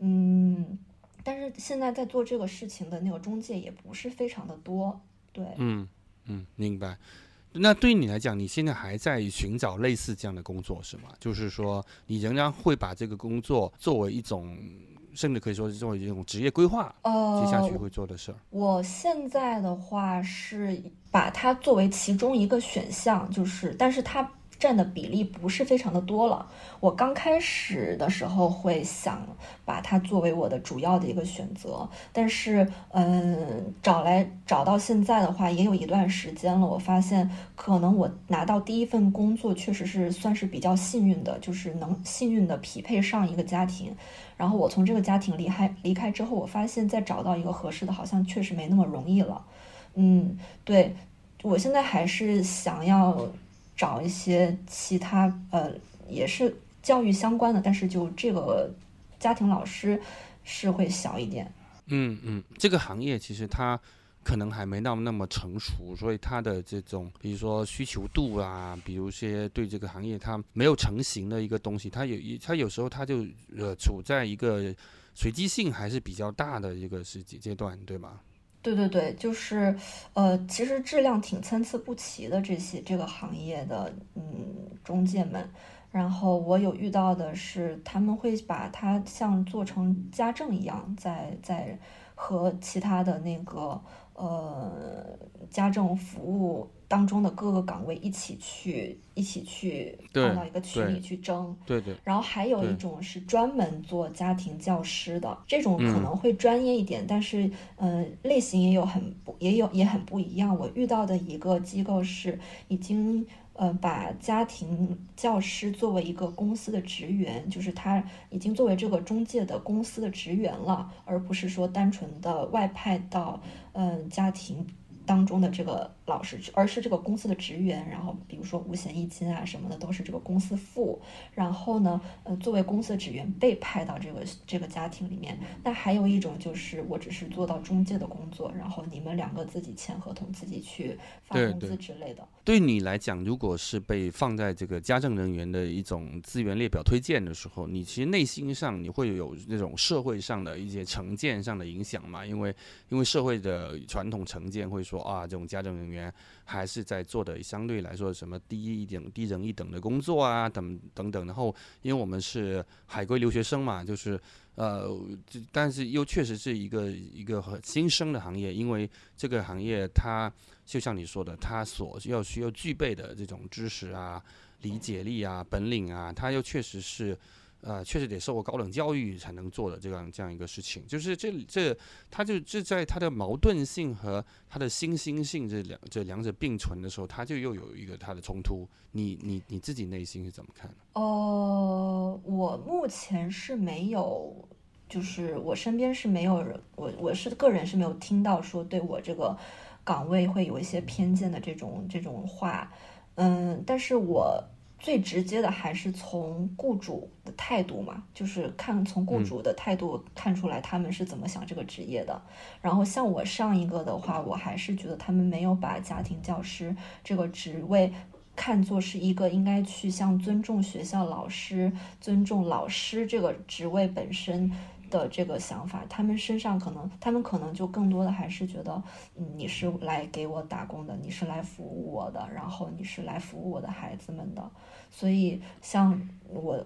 嗯，但是现在在做这个事情的那个中介也不是非常的多。对，嗯嗯，明白。那对于你来讲，你现在还在寻找类似这样的工作是吗？就是说，你仍然会把这个工作作为一种。甚至可以说是作为一种职业规划，接下去会做的事儿。我现在的话是把它作为其中一个选项，就是，但是它。占的比例不是非常的多了。我刚开始的时候会想把它作为我的主要的一个选择，但是嗯，找来找到现在的话，也有一段时间了。我发现可能我拿到第一份工作确实是算是比较幸运的，就是能幸运的匹配上一个家庭。然后我从这个家庭离开离开之后，我发现再找到一个合适的，好像确实没那么容易了。嗯，对我现在还是想要。找一些其他呃，也是教育相关的，但是就这个家庭老师是会小一点。嗯嗯，这个行业其实它。可能还没到那么成熟，所以它的这种，比如说需求度啊，比如些对这个行业它没有成型的一个东西，它有一它有时候它就呃处在一个随机性还是比较大的一个时阶阶段，对吗？对对对，就是呃，其实质量挺参差不齐的这些这个行业的嗯中介们，然后我有遇到的是他们会把它像做成家政一样，在在和其他的那个。呃，家政服务当中的各个岗位一起去，一起去放到一个群里去争。对对。然后还有一种是专门做家庭教师的，这种可能会专业一点，但是呃，类型也有很不也有也很不一样。我遇到的一个机构是已经。呃，把家庭教师作为一个公司的职员，就是他已经作为这个中介的公司的职员了，而不是说单纯的外派到嗯家庭。当中的这个老师，而是这个公司的职员，然后比如说五险一金啊什么的都是这个公司付，然后呢，呃，作为公司的职员被派到这个这个家庭里面。那还有一种就是我只是做到中介的工作，然后你们两个自己签合同，自己去发工资之类的。对你来讲，如果是被放在这个家政人员的一种资源列表推荐的时候，你其实内心上你会有那种社会上的一些成见上的影响嘛？因为因为社会的传统成见会。说啊，这种家政人员还是在做的相对来说什么低一点、低人一等的工作啊，等等等。然后，因为我们是海归留学生嘛，就是呃，但是又确实是一个一个很新生的行业，因为这个行业它就像你说的，它所要需要具备的这种知识啊、理解力啊、本领啊，它又确实是。呃，确实得受过高等教育才能做的这样这样一个事情，就是这这，他就这在他的矛盾性和他的新兴性这两这两者并存的时候，他就又有一个他的冲突。你你你自己内心是怎么看的？呃，我目前是没有，就是我身边是没有人，我我是个人是没有听到说对我这个岗位会有一些偏见的这种这种话，嗯，但是我。最直接的还是从雇主的态度嘛，就是看从雇主的态度看出来他们是怎么想这个职业的。然后像我上一个的话，我还是觉得他们没有把家庭教师这个职位看作是一个应该去像尊重学校老师、尊重老师这个职位本身。的这个想法，他们身上可能，他们可能就更多的还是觉得，嗯，你是来给我打工的，你是来服务我的，然后你是来服务我的孩子们的。所以，像我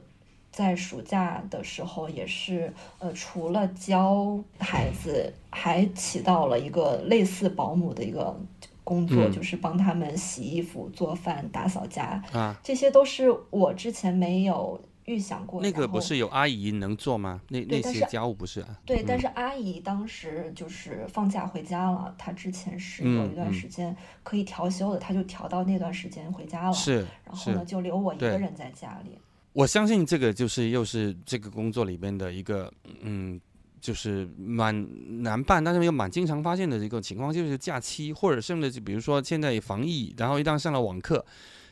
在暑假的时候，也是，呃，除了教孩子，还起到了一个类似保姆的一个工作，就是帮他们洗衣服、做饭、打扫家。啊，这些都是我之前没有。预想过那个不是有阿姨能做吗？那那些家务不是啊？对，但是阿姨当时就是放假回家了。她之前是有一段时间可以调休的，她就调到那段时间回家了。是，然后呢，就留我一个人在家里。我相信这个就是又是这个工作里边的一个嗯，就是蛮难办，但是又蛮经常发现的一个情况，就是假期或者甚至就比如说现在防疫，然后一旦上了网课。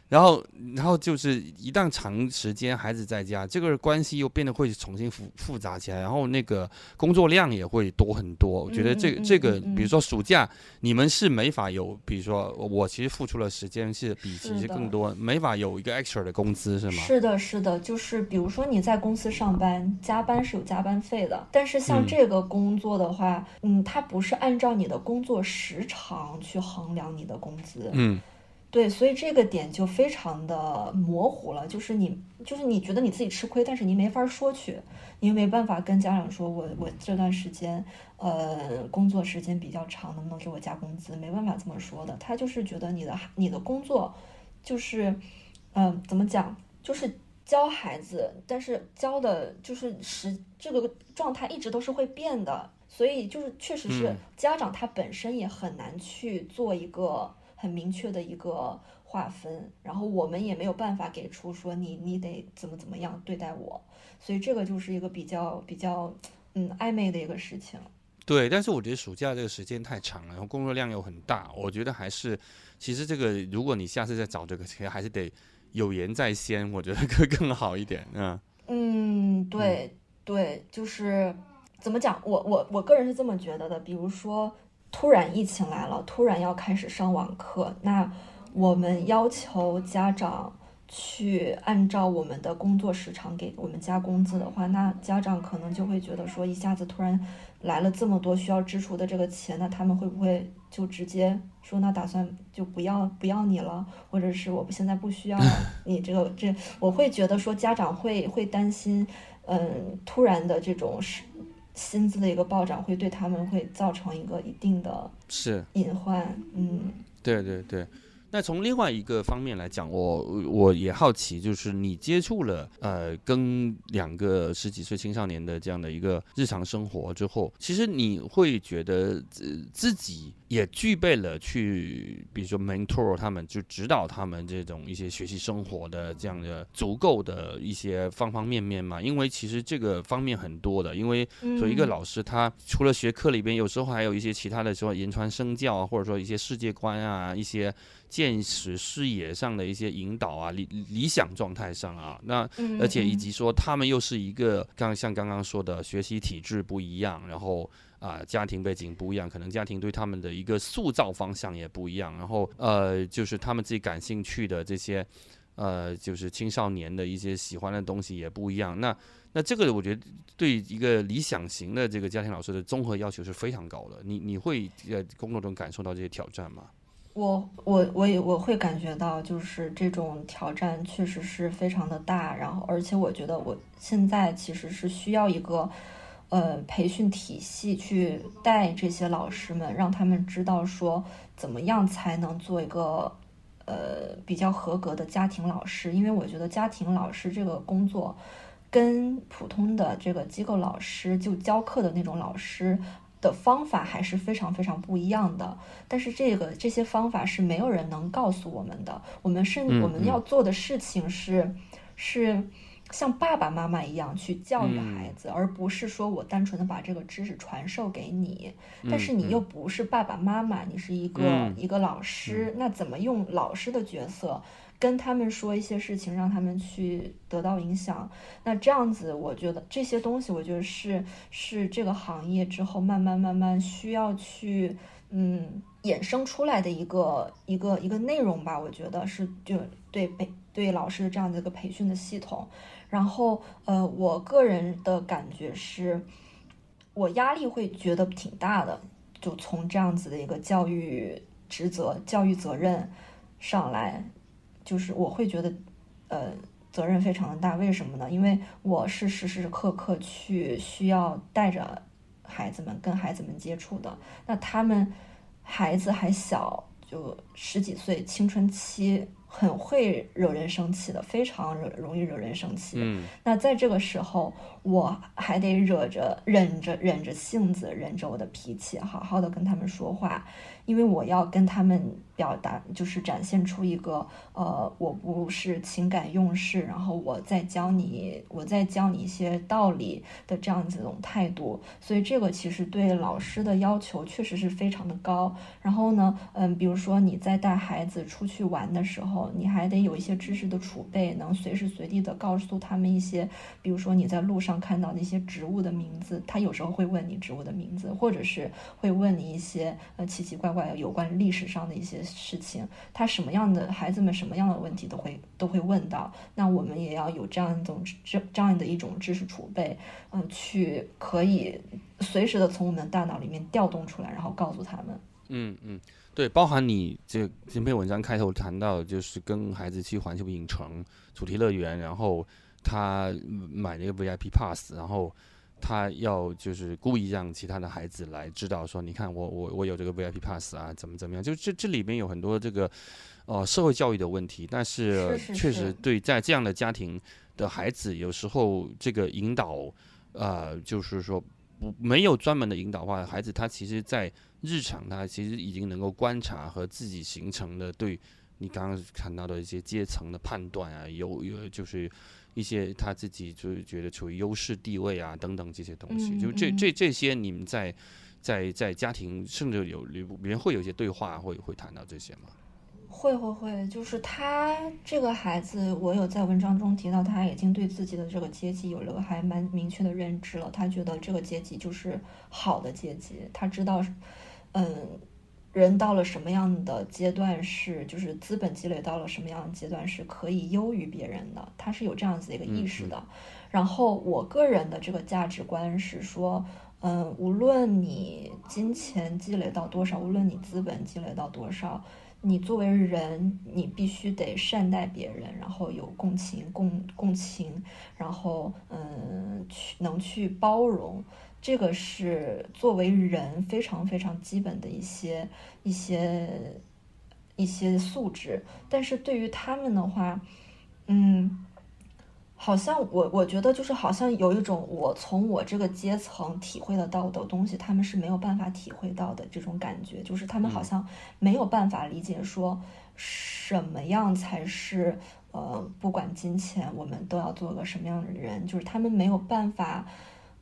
然后，然后就是一旦长时间孩子在家，这个关系又变得会重新复复杂起来，然后那个工作量也会多很多。我觉得这个这个，比如说暑假，你们是没法有，比如说我其实付出了时间是比其实更多，没法有一个 extra 的工资是吗？是的，是的，就是比如说你在公司上班，加班是有加班费的，但是像这个工作的话，嗯，它不是按照你的工作时长去衡量你的工资，嗯。对，所以这个点就非常的模糊了，就是你，就是你觉得你自己吃亏，但是你没法说去，你又没办法跟家长说，我我这段时间，呃，工作时间比较长，能不能给我加工资？没办法这么说的，他就是觉得你的你的工作，就是，嗯，怎么讲，就是教孩子，但是教的就是时这个状态一直都是会变的，所以就是确实是家长他本身也很难去做一个。很明确的一个划分，然后我们也没有办法给出说你你得怎么怎么样对待我，所以这个就是一个比较比较嗯暧昧的一个事情。对，但是我觉得暑假这个时间太长了，然后工作量又很大，我觉得还是其实这个如果你下次再找这个，其实还是得有言在先，我觉得更 更好一点。嗯嗯，对对，就是怎么讲，我我我个人是这么觉得的。比如说，突然疫情来了，突然要开始上网课，那我们要求家长。去按照我们的工作时长给我们加工资的话，那家长可能就会觉得说，一下子突然来了这么多需要支出的这个钱，那他们会不会就直接说，那打算就不要不要你了，或者是我现在不需要你这个这，我会觉得说家长会会担心，嗯，突然的这种是薪资的一个暴涨，会对他们会造成一个一定的是隐患，嗯，对对对。那从另外一个方面来讲，我我也好奇，就是你接触了呃，跟两个十几岁青少年的这样的一个日常生活之后，其实你会觉得自自己也具备了去，比如说 mentor 他们，就指导他们这种一些学习生活的这样的足够的一些方方面面嘛？因为其实这个方面很多的，因为作为一个老师，他除了学科里边，有时候还有一些其他的说言传身教啊，或者说一些世界观啊，一些。见识视野上的一些引导啊，理理想状态上啊，那而且以及说他们又是一个刚像刚刚说的学习体制不一样，然后啊家庭背景不一样，可能家庭对他们的一个塑造方向也不一样，然后呃就是他们自己感兴趣的这些呃就是青少年的一些喜欢的东西也不一样，那那这个我觉得对一个理想型的这个家庭老师的综合要求是非常高的，你你会在工作中感受到这些挑战吗？我我我也我会感觉到，就是这种挑战确实是非常的大，然后而且我觉得我现在其实是需要一个，呃，培训体系去带这些老师们，让他们知道说怎么样才能做一个，呃，比较合格的家庭老师，因为我觉得家庭老师这个工作，跟普通的这个机构老师就教课的那种老师。的方法还是非常非常不一样的，但是这个这些方法是没有人能告诉我们的。我们是我们要做的事情是，是像爸爸妈妈一样去教育孩子，而不是说我单纯的把这个知识传授给你。但是你又不是爸爸妈妈，你是一个一个老师，那怎么用老师的角色？跟他们说一些事情，让他们去得到影响。那这样子，我觉得这些东西，我觉得是是这个行业之后慢慢慢慢需要去嗯衍生出来的一个一个一个内容吧。我觉得是就对培对老师的这样的一个培训的系统。然后呃，我个人的感觉是，我压力会觉得挺大的，就从这样子的一个教育职责、教育责任上来。就是我会觉得，呃，责任非常的大。为什么呢？因为我是时时刻刻去需要带着孩子们跟孩子们接触的。那他们孩子还小，就十几岁，青春期很会惹人生气的，非常惹容易惹人生气。嗯。那在这个时候，我还得惹着忍着忍着性子，忍着我的脾气，好好的跟他们说话，因为我要跟他们。表达就是展现出一个呃，我不是情感用事，然后我在教你，我在教你一些道理的这样子一种态度。所以这个其实对老师的要求确实是非常的高。然后呢，嗯，比如说你在带孩子出去玩的时候，你还得有一些知识的储备，能随时随地的告诉他们一些，比如说你在路上看到那些植物的名字，他有时候会问你植物的名字，或者是会问你一些呃奇奇怪怪有关历史上的一些。事情，他什么样的孩子们什么样的问题都会都会问到，那我们也要有这样一种这这样的一种知识储备，嗯，去可以随时的从我们的大脑里面调动出来，然后告诉他们。嗯嗯，对，包含你这这篇文章开头谈到，就是跟孩子去环球影城主题乐园，然后他买那个 VIP pass，然后。他要就是故意让其他的孩子来知道说，你看我我我有这个 VIP pass 啊，怎么怎么样？就这这里面有很多这个，呃，社会教育的问题。但是确实对在这样的家庭的孩子，有时候这个引导，呃，就是说不没有专门的引导的话，孩子他其实在日常他其实已经能够观察和自己形成的对你刚刚看到的一些阶层的判断啊，有有就是。一些他自己就是觉得处于优势地位啊，等等这些东西，就这这这些，你们在在在家庭甚至有里面会有一些对话，会会谈到这些吗？会会会，就是他这个孩子，我有在文章中提到，他已经对自己的这个阶级有了还蛮明确的认知了。他觉得这个阶级就是好的阶级，他知道，嗯，人到了什么样的阶段是，就是资本积累到了什么样的阶段是可以优于别人的，他是有这样子一个意识的。然后我个人的这个价值观是说，嗯，无论你金钱积累到多少，无论你资本积累到多少。你作为人，你必须得善待别人，然后有共情、共共情，然后嗯，去能去包容，这个是作为人非常非常基本的一些一些一些素质。但是对于他们的话，嗯。好像我我觉得就是好像有一种我从我这个阶层体会得到的东西，他们是没有办法体会到的这种感觉，就是他们好像没有办法理解说什么样才是呃，不管金钱，我们都要做个什么样的人，就是他们没有办法，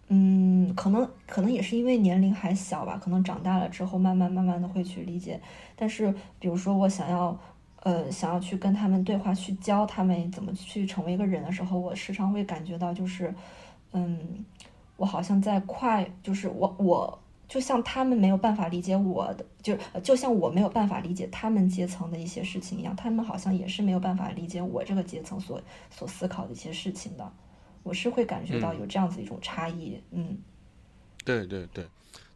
嗯，可能可能也是因为年龄还小吧，可能长大了之后慢慢慢慢的会去理解，但是比如说我想要。呃，想要去跟他们对话，去教他们怎么去成为一个人的时候，我时常会感觉到，就是，嗯，我好像在快，就是我我就像他们没有办法理解我的，就就像我没有办法理解他们阶层的一些事情一样，他们好像也是没有办法理解我这个阶层所所思考的一些事情的。我是会感觉到有这样子一种差异，嗯，对对对，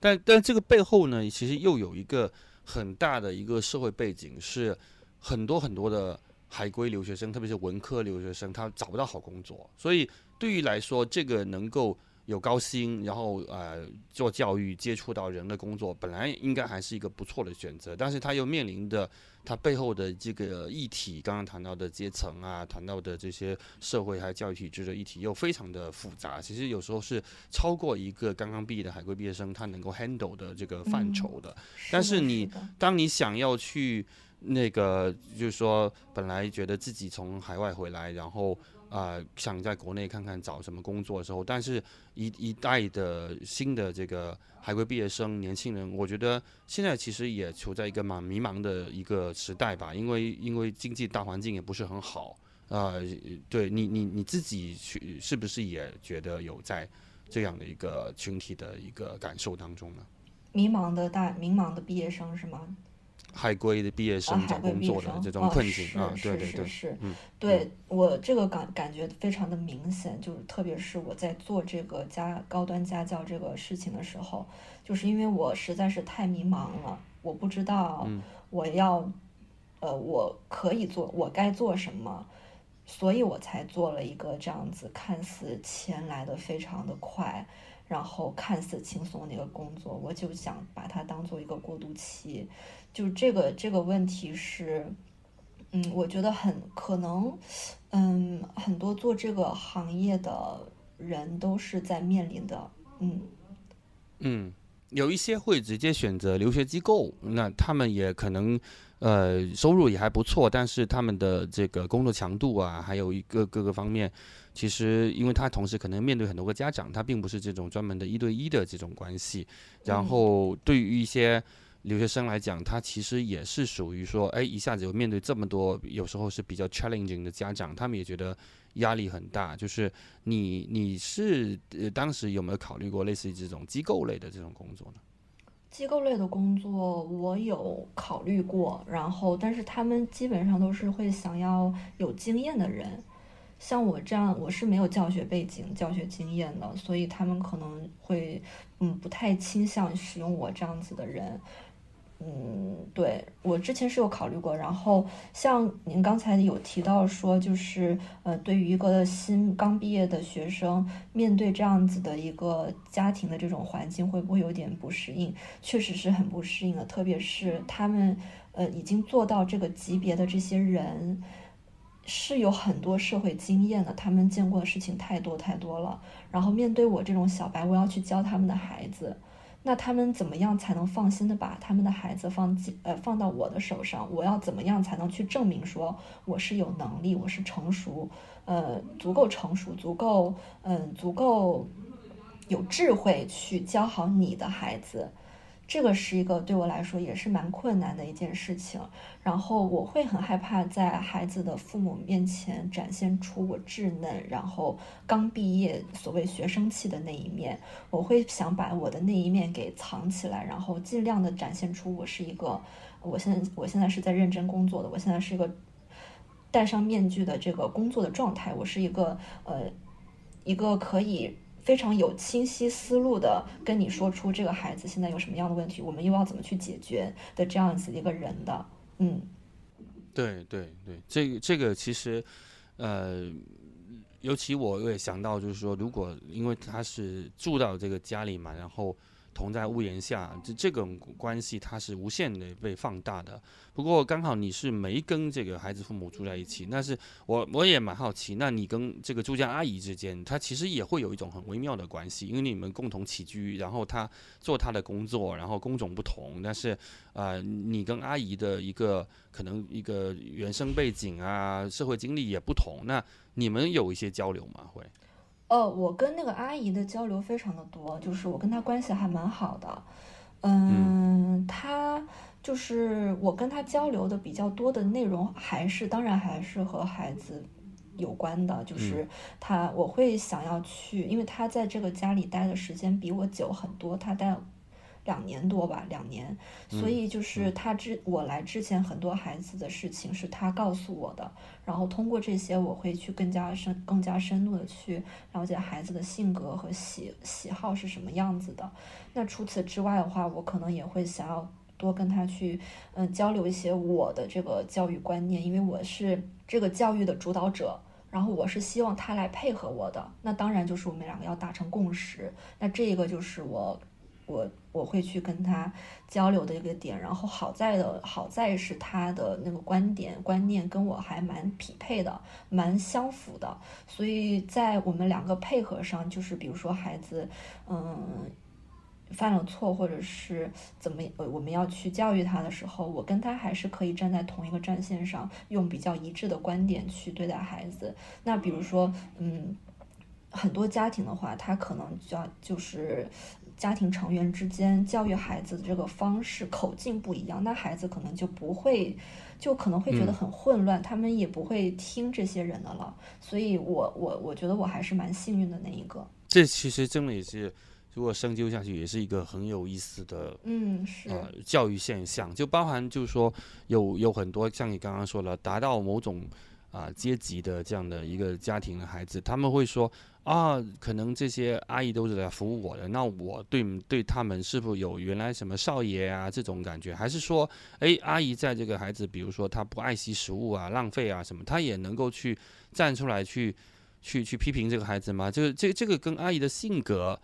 但但这个背后呢，其实又有一个很大的一个社会背景是。很多很多的海归留学生，特别是文科留学生，他找不到好工作，所以对于来说，这个能够有高薪，然后呃做教育、接触到人的工作，本来应该还是一个不错的选择。但是他又面临的他背后的这个议题，刚刚谈到的阶层啊，谈到的这些社会还有教育体制的议题，又非常的复杂。其实有时候是超过一个刚刚毕业的海归毕业生他能够 handle 的这个范畴的。但是你当你想要去那个就是说，本来觉得自己从海外回来，然后啊想在国内看看找什么工作的时候，但是一一代的新的这个海归毕业生年轻人，我觉得现在其实也处在一个蛮迷茫的一个时代吧，因为因为经济大环境也不是很好啊。对你你你自己去是不是也觉得有在这样的一个群体的一个感受当中呢？迷茫的大迷茫的毕业生是吗？海归的毕业生找工作的这种困境啊，对对对，是，对我这个感感觉非常的明显，就是特别是我在做这个家高端家教这个事情的时候，就是因为我实在是太迷茫了，我不知道我要，呃，我可以做，我该做什么，所以我才做了一个这样子看似钱来的非常的快，然后看似轻松的一个工作，我就想把它当做一个过渡期。就这个这个问题是，嗯，我觉得很可能，嗯，很多做这个行业的人都是在面临的，嗯，嗯，有一些会直接选择留学机构，那他们也可能，呃，收入也还不错，但是他们的这个工作强度啊，还有一个各个方面，其实因为他同时可能面对很多个家长，他并不是这种专门的一对一的这种关系，然后对于一些。留学生来讲，他其实也是属于说，哎，一下子就面对这么多，有时候是比较 challenging 的家长，他们也觉得压力很大。就是你，你是呃，当时有没有考虑过类似于这种机构类的这种工作呢？机构类的工作我有考虑过，然后但是他们基本上都是会想要有经验的人，像我这样，我是没有教学背景、教学经验的，所以他们可能会嗯不太倾向使用我这样子的人。嗯，对我之前是有考虑过，然后像您刚才有提到说，就是呃，对于一个新刚毕业的学生，面对这样子的一个家庭的这种环境，会不会有点不适应？确实是很不适应的，特别是他们呃已经做到这个级别的这些人，是有很多社会经验的，他们见过的事情太多太多了。然后面对我这种小白，我要去教他们的孩子。那他们怎么样才能放心的把他们的孩子放进呃放到我的手上？我要怎么样才能去证明说我是有能力，我是成熟，呃足够成熟，足够嗯足够有智慧去教好你的孩子？这个是一个对我来说也是蛮困难的一件事情。然后我会很害怕在孩子的父母面前展现出我稚嫩，然后刚毕业所谓学生气的那一面。我会想把我的那一面给藏起来，然后尽量的展现出我是一个，我现在我现在是在认真工作的，我现在是一个戴上面具的这个工作的状态，我是一个呃一个可以。非常有清晰思路的跟你说出这个孩子现在有什么样的问题，我们又要怎么去解决的这样子一个人的，嗯，对对对，这个这个其实，呃，尤其我也想到就是说，如果因为他是住到这个家里嘛，然后。同在屋檐下，这这种关系它是无限的被放大的。不过刚好你是没跟这个孩子父母住在一起，那是我我也蛮好奇，那你跟这个住家阿姨之间，她其实也会有一种很微妙的关系，因为你们共同起居，然后她做她的工作，然后工种不同，但是啊，你跟阿姨的一个可能一个原生背景啊，社会经历也不同，那你们有一些交流吗？会？呃，我跟那个阿姨的交流非常的多，就是我跟她关系还蛮好的。嗯，她就是我跟她交流的比较多的内容，还是当然还是和孩子有关的。就是她，我会想要去，因为她在这个家里待的时间比我久很多，她待。两年多吧，两年，所以就是他之我来之前很多孩子的事情是他告诉我的，然后通过这些我会去更加深、更加深入的去了解孩子的性格和喜喜好是什么样子的。那除此之外的话，我可能也会想要多跟他去嗯交流一些我的这个教育观念，因为我是这个教育的主导者，然后我是希望他来配合我的。那当然就是我们两个要达成共识。那这个就是我。我我会去跟他交流的一个点，然后好在的好在是他的那个观点观念跟我还蛮匹配的，蛮相符的，所以在我们两个配合上，就是比如说孩子，嗯，犯了错或者是怎么，我们要去教育他的时候，我跟他还是可以站在同一个战线上，用比较一致的观点去对待孩子。那比如说，嗯，很多家庭的话，他可能就要就是。家庭成员之间教育孩子的这个方式口径不一样，那孩子可能就不会，就可能会觉得很混乱，他们也不会听这些人的了。所以，我我我觉得我还是蛮幸运的那一个。这其实真的也是，如果深究下去，也是一个很有意思的，嗯，是教育现象，就包含就是说有有很多像你刚刚说了，达到某种啊阶级的这样的一个家庭的孩子，他们会说。啊，可能这些阿姨都是来服务我的，那我对对他们是否有原来什么少爷啊这种感觉？还是说，哎，阿姨在这个孩子，比如说他不爱惜食物啊、浪费啊什么，他也能够去站出来去去去批评这个孩子吗？这个这这个跟阿姨的性格。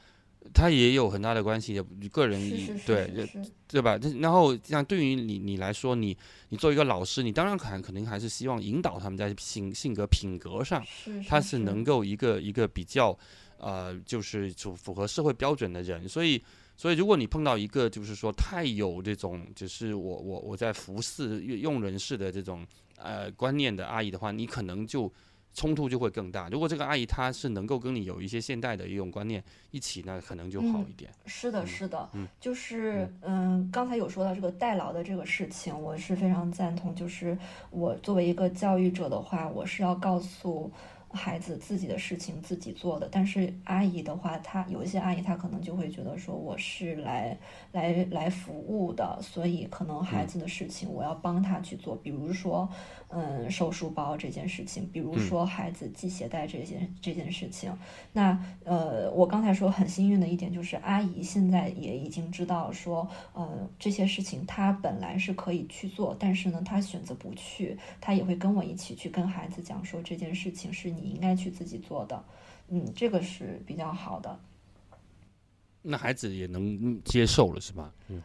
他也有很大的关系，个人对对吧？然后像对于你你来说，你你作为一个老师，你当然肯肯定还是希望引导他们在性性格品格上，他是能够一个一个比较呃，就是符符合社会标准的人。所以所以如果你碰到一个就是说太有这种就是我我我在服侍用人式的这种呃观念的阿姨的话，你可能就。冲突就会更大。如果这个阿姨她是能够跟你有一些现代的一种观念一起，那可能就好一点。是的，是的，嗯，就是嗯，刚才有说到这个代劳的这个事情，我是非常赞同。就是我作为一个教育者的话，我是要告诉。孩子自己的事情自己做的，但是阿姨的话，她有一些阿姨，她可能就会觉得说我是来来来服务的，所以可能孩子的事情我要帮他去做，比如说，嗯，收书包这件事情，比如说孩子系鞋带这件这件事情。那呃，我刚才说很幸运的一点就是阿姨现在也已经知道说，呃，这些事情她本来是可以去做，但是呢，她选择不去，她也会跟我一起去跟孩子讲说这件事情是你。你应该去自己做的，嗯，这个是比较好的。那孩子也能接受了，是吧？嗯，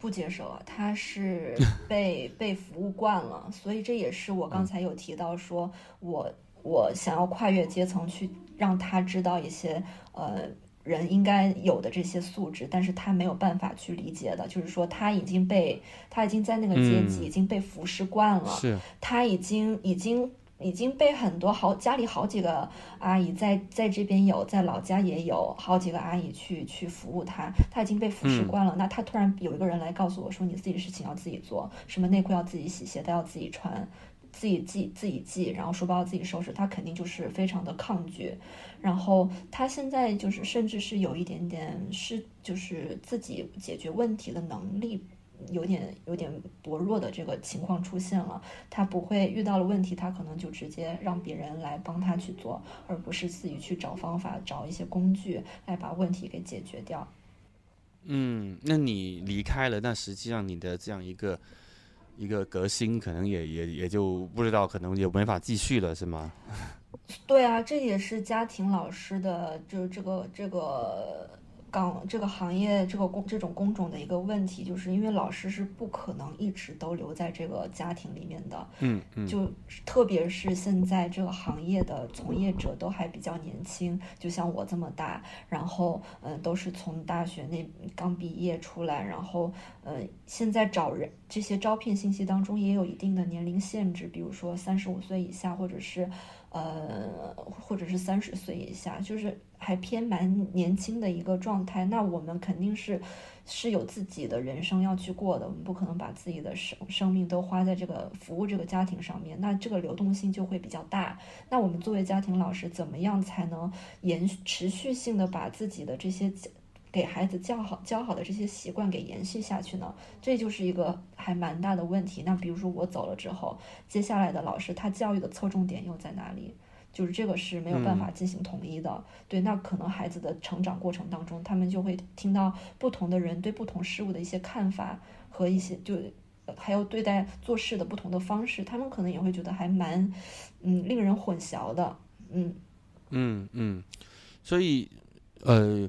不接受啊，他是 被被服务惯了，所以这也是我刚才有提到说，我我想要跨越阶层去让他知道一些呃人应该有的这些素质，但是他没有办法去理解的，就是说他已经被他已经在那个阶级已经被服侍惯了，是，他已经已经。已经被很多好家里好几个阿姨在在这边有，在老家也有好几个阿姨去去服务他，他已经被服侍惯了。那他突然有一个人来告诉我说，你自己的事情要自己做，什么内裤要自己洗，鞋带要自己穿，自己系自己系，然后书包要自己收拾，他肯定就是非常的抗拒。然后他现在就是甚至是有一点点是就是自己解决问题的能力。有点有点薄弱的这个情况出现了，他不会遇到了问题，他可能就直接让别人来帮他去做，而不是自己去找方法、找一些工具来把问题给解决掉。嗯，那你离开了，那实际上你的这样一个一个革新，可能也也也就不知道，可能也没法继续了，是吗？对啊，这也是家庭老师的，就这个这个。岗这个行业这个工这种工种的一个问题，就是因为老师是不可能一直都留在这个家庭里面的，嗯嗯，就特别是现在这个行业的从业者都还比较年轻，就像我这么大，然后嗯都是从大学那刚毕业出来，然后呃现在找人这些招聘信息当中也有一定的年龄限制，比如说三十五岁以下，或者是呃或者是三十岁以下，就是。还偏蛮年轻的一个状态，那我们肯定是是有自己的人生要去过的，我们不可能把自己的生生命都花在这个服务这个家庭上面，那这个流动性就会比较大。那我们作为家庭老师，怎么样才能延持续性的把自己的这些给孩子教好教好的这些习惯给延续下去呢？这就是一个还蛮大的问题。那比如说我走了之后，接下来的老师他教育的侧重点又在哪里？就是这个是没有办法进行统一的，对，那可能孩子的成长过程当中，他们就会听到不同的人对不同事物的一些看法和一些就还有对待做事的不同的方式，他们可能也会觉得还蛮嗯令人混淆的，嗯。嗯嗯，所以呃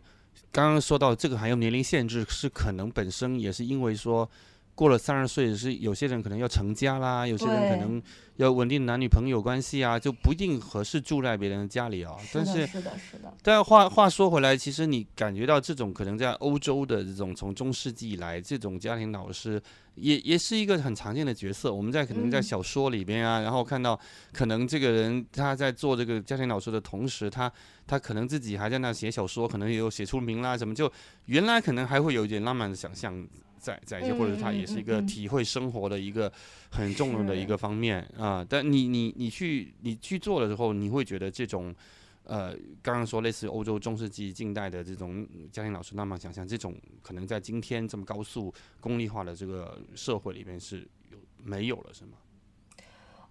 刚刚说到这个还有年龄限制，是可能本身也是因为说。过了三十岁是有些人可能要成家啦，有些人可能要稳定男女朋友关系啊，就不一定合适住在别人的家里啊。但是是的，是的。但话话说回来，其实你感觉到这种可能在欧洲的这种从中世纪以来这种家庭老师，也也是一个很常见的角色。我们在可能在小说里边啊，然后看到可能这个人他在做这个家庭老师的同时，他他可能自己还在那写小说，可能也有写出名啦什么，就原来可能还会有一点浪漫的想象。在在一些，或者他也是一个体会生活的一个很重要的一个方面啊。但你你你去你去做的时候，你会觉得这种呃，刚刚说类似欧洲中世纪近代的这种家庭老师浪漫想象，这种可能在今天这么高速功利化的这个社会里面是有没有了，是吗？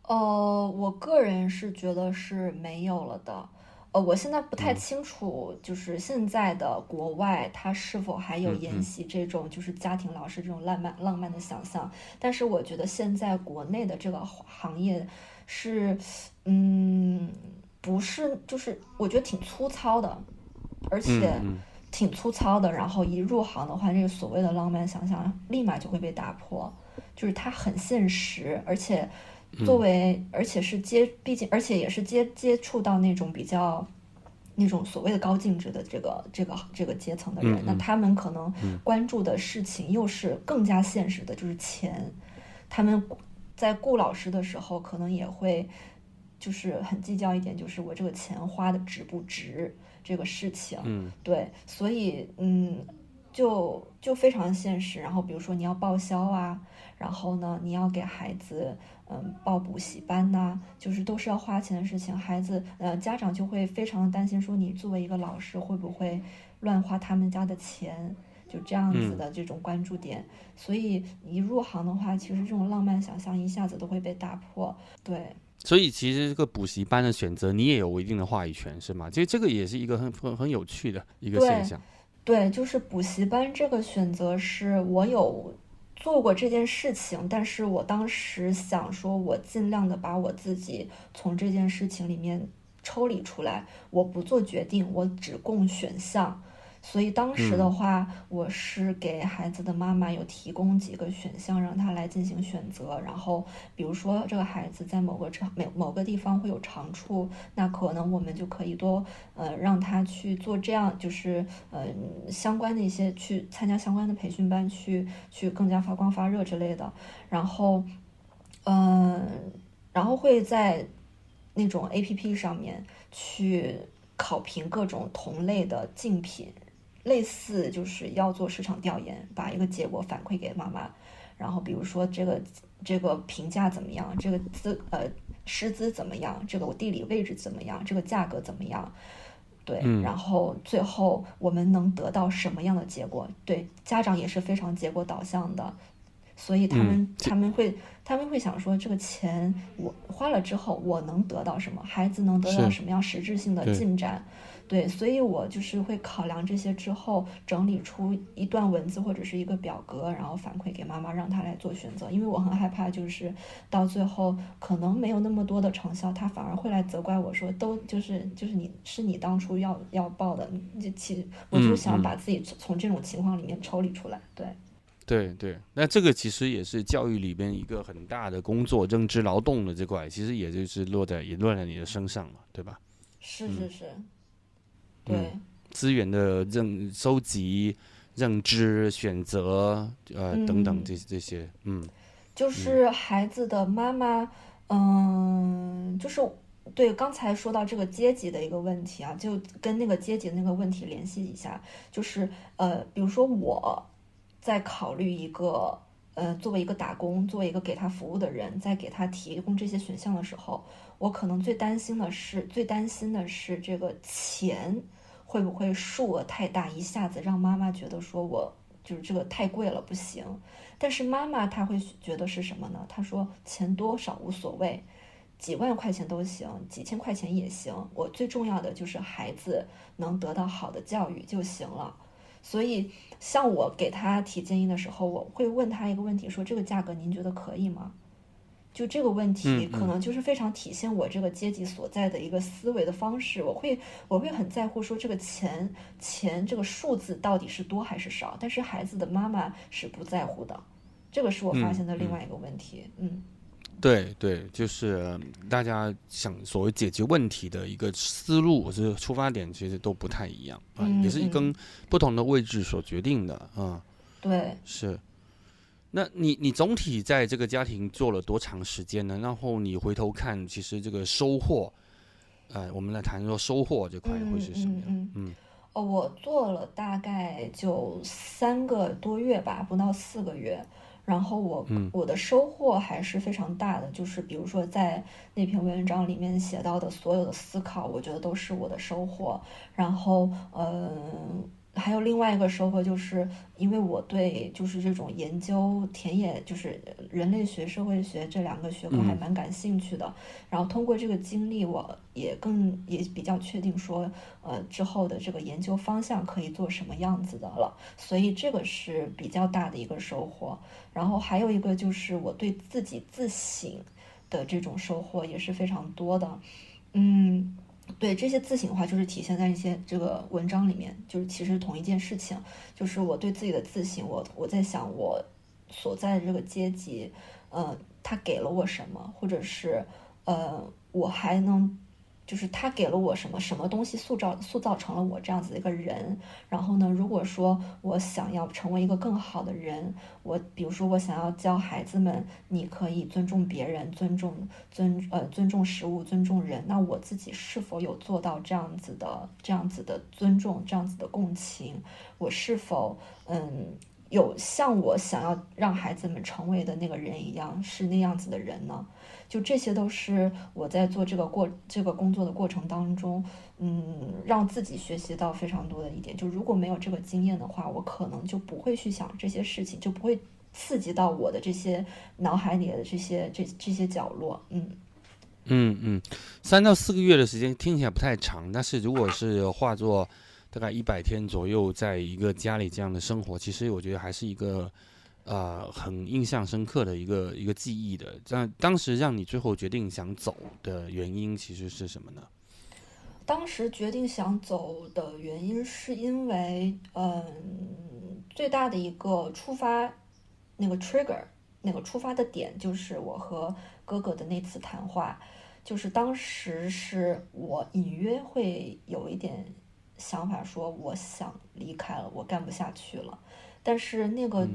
呃，我个人是觉得是没有了的。呃，我现在不太清楚，就是现在的国外，它是否还有沿袭这种就是家庭老师这种浪漫浪漫的想象。但是我觉得现在国内的这个行业是，嗯，不是，就是我觉得挺粗糙的，而且挺粗糙的。然后一入行的话，这个所谓的浪漫想象立马就会被打破，就是它很现实，而且。作为，而且是接，毕竟，而且也是接接触到那种比较，那种所谓的高净值的这个这个这个阶层的人，那他们可能关注的事情又是更加现实的，就是钱。他们在雇老师的时候，可能也会就是很计较一点，就是我这个钱花的值不值这个事情。嗯，对，所以嗯，就就非常现实。然后比如说你要报销啊，然后呢，你要给孩子。嗯，报补习班呐，就是都是要花钱的事情。孩子，呃，家长就会非常的担心，说你作为一个老师会不会乱花他们家的钱，就这样子的这种关注点。所以一入行的话，其实这种浪漫想象一下子都会被打破。对，所以其实这个补习班的选择，你也有一定的话语权，是吗？其实这个也是一个很很很有趣的一个现象。对，就是补习班这个选择是我有。做过这件事情，但是我当时想说，我尽量的把我自己从这件事情里面抽离出来，我不做决定，我只供选项。所以当时的话，我是给孩子的妈妈有提供几个选项，让他来进行选择。然后，比如说这个孩子在某个长某某个地方会有长处，那可能我们就可以多呃让他去做这样，就是呃相关的一些去参加相关的培训班，去去更加发光发热之类的。然后，嗯，然后会在。那种 A P P 上面去考评各种同类的竞品，类似就是要做市场调研，把一个结果反馈给妈妈，然后比如说这个这个评价怎么样，这个资呃师资怎么样，这个我地理位置怎么样，这个价格怎么样。对，然后最后我们能得到什么样的结果？对，家长也是非常结果导向的，所以他们他们会他们会想说，这个钱我花了之后，我能得到什么？孩子能得到什么样实质性的进展？对，所以我就是会考量这些之后，整理出一段文字或者是一个表格，然后反馈给妈妈，让她来做选择。因为我很害怕，就是到最后可能没有那么多的成效，她反而会来责怪我说，都就是就是你是你当初要要报的，就其我就想把自己从这种情况里面抽离出来。对，对对，那这个其实也是教育里边一个很大的工作，认知劳动的这块，其实也就是落在也落在你的身上了，对吧？是是是。对。资源的认收集、认知、选择，呃，等等这这些，嗯，就是孩子的妈妈，嗯，就是对刚才说到这个阶级的一个问题啊，就跟那个阶级的那个问题联系一下，就是呃，比如说我在考虑一个，呃，作为一个打工、作为一个给他服务的人，在给他提供这些选项的时候，我可能最担心的是，最担心的是这个钱。会不会数额太大，一下子让妈妈觉得说我就是这个太贵了，不行。但是妈妈她会觉得是什么呢？她说钱多少无所谓，几万块钱都行，几千块钱也行。我最重要的就是孩子能得到好的教育就行了。所以像我给他提建议的时候，我会问他一个问题，说这个价格您觉得可以吗？就这个问题，可能就是非常体现我这个阶级所在的一个思维的方式。我会，我会很在乎说这个钱钱这个数字到底是多还是少。但是孩子的妈妈是不在乎的，这个是我发现的另外一个问题。嗯，对对，就是大家想所谓解决问题的一个思路，是出发点其实都不太一样啊，也是跟不同的位置所决定的啊。对，是。那你你总体在这个家庭做了多长时间呢？然后你回头看，其实这个收获，呃，我们来谈说收获这块会是什么样？嗯，哦，我做了大概就三个多月吧，不到四个月。然后我我的收获还是非常大的，就是比如说在那篇文章里面写到的所有的思考，我觉得都是我的收获。然后，嗯。还有另外一个收获，就是因为我对就是这种研究田野，就是人类学、社会学这两个学科还蛮感兴趣的。然后通过这个经历，我也更也比较确定说，呃，之后的这个研究方向可以做什么样子的了。所以这个是比较大的一个收获。然后还有一个就是我对自己自省的这种收获也是非常多的，嗯。对这些自省的话，就是体现在一些这个文章里面，就是其实同一件事情，就是我对自己的自省，我我在想我所在的这个阶级，呃，他给了我什么，或者是呃，我还能。就是他给了我什么什么东西，塑造塑造成了我这样子的一个人。然后呢，如果说我想要成为一个更好的人，我比如说我想要教孩子们，你可以尊重别人，尊重尊呃尊重食物，尊重人。那我自己是否有做到这样子的这样子的尊重，这样子的共情？我是否嗯有像我想要让孩子们成为的那个人一样，是那样子的人呢？就这些都是我在做这个过这个工作的过程当中，嗯，让自己学习到非常多的一点。就如果没有这个经验的话，我可能就不会去想这些事情，就不会刺激到我的这些脑海里的这些这这些角落。嗯嗯嗯，三到四个月的时间听起来不太长，但是如果是化作大概一百天左右，在一个家里这样的生活，其实我觉得还是一个。呃，很印象深刻的一个一个记忆的，但当时让你最后决定想走的原因其实是什么呢？当时决定想走的原因是因为，嗯，最大的一个出发那个 trigger 那个出发的点就是我和哥哥的那次谈话，就是当时是我隐约会有一点想法，说我想离开了，我干不下去了，但是那个。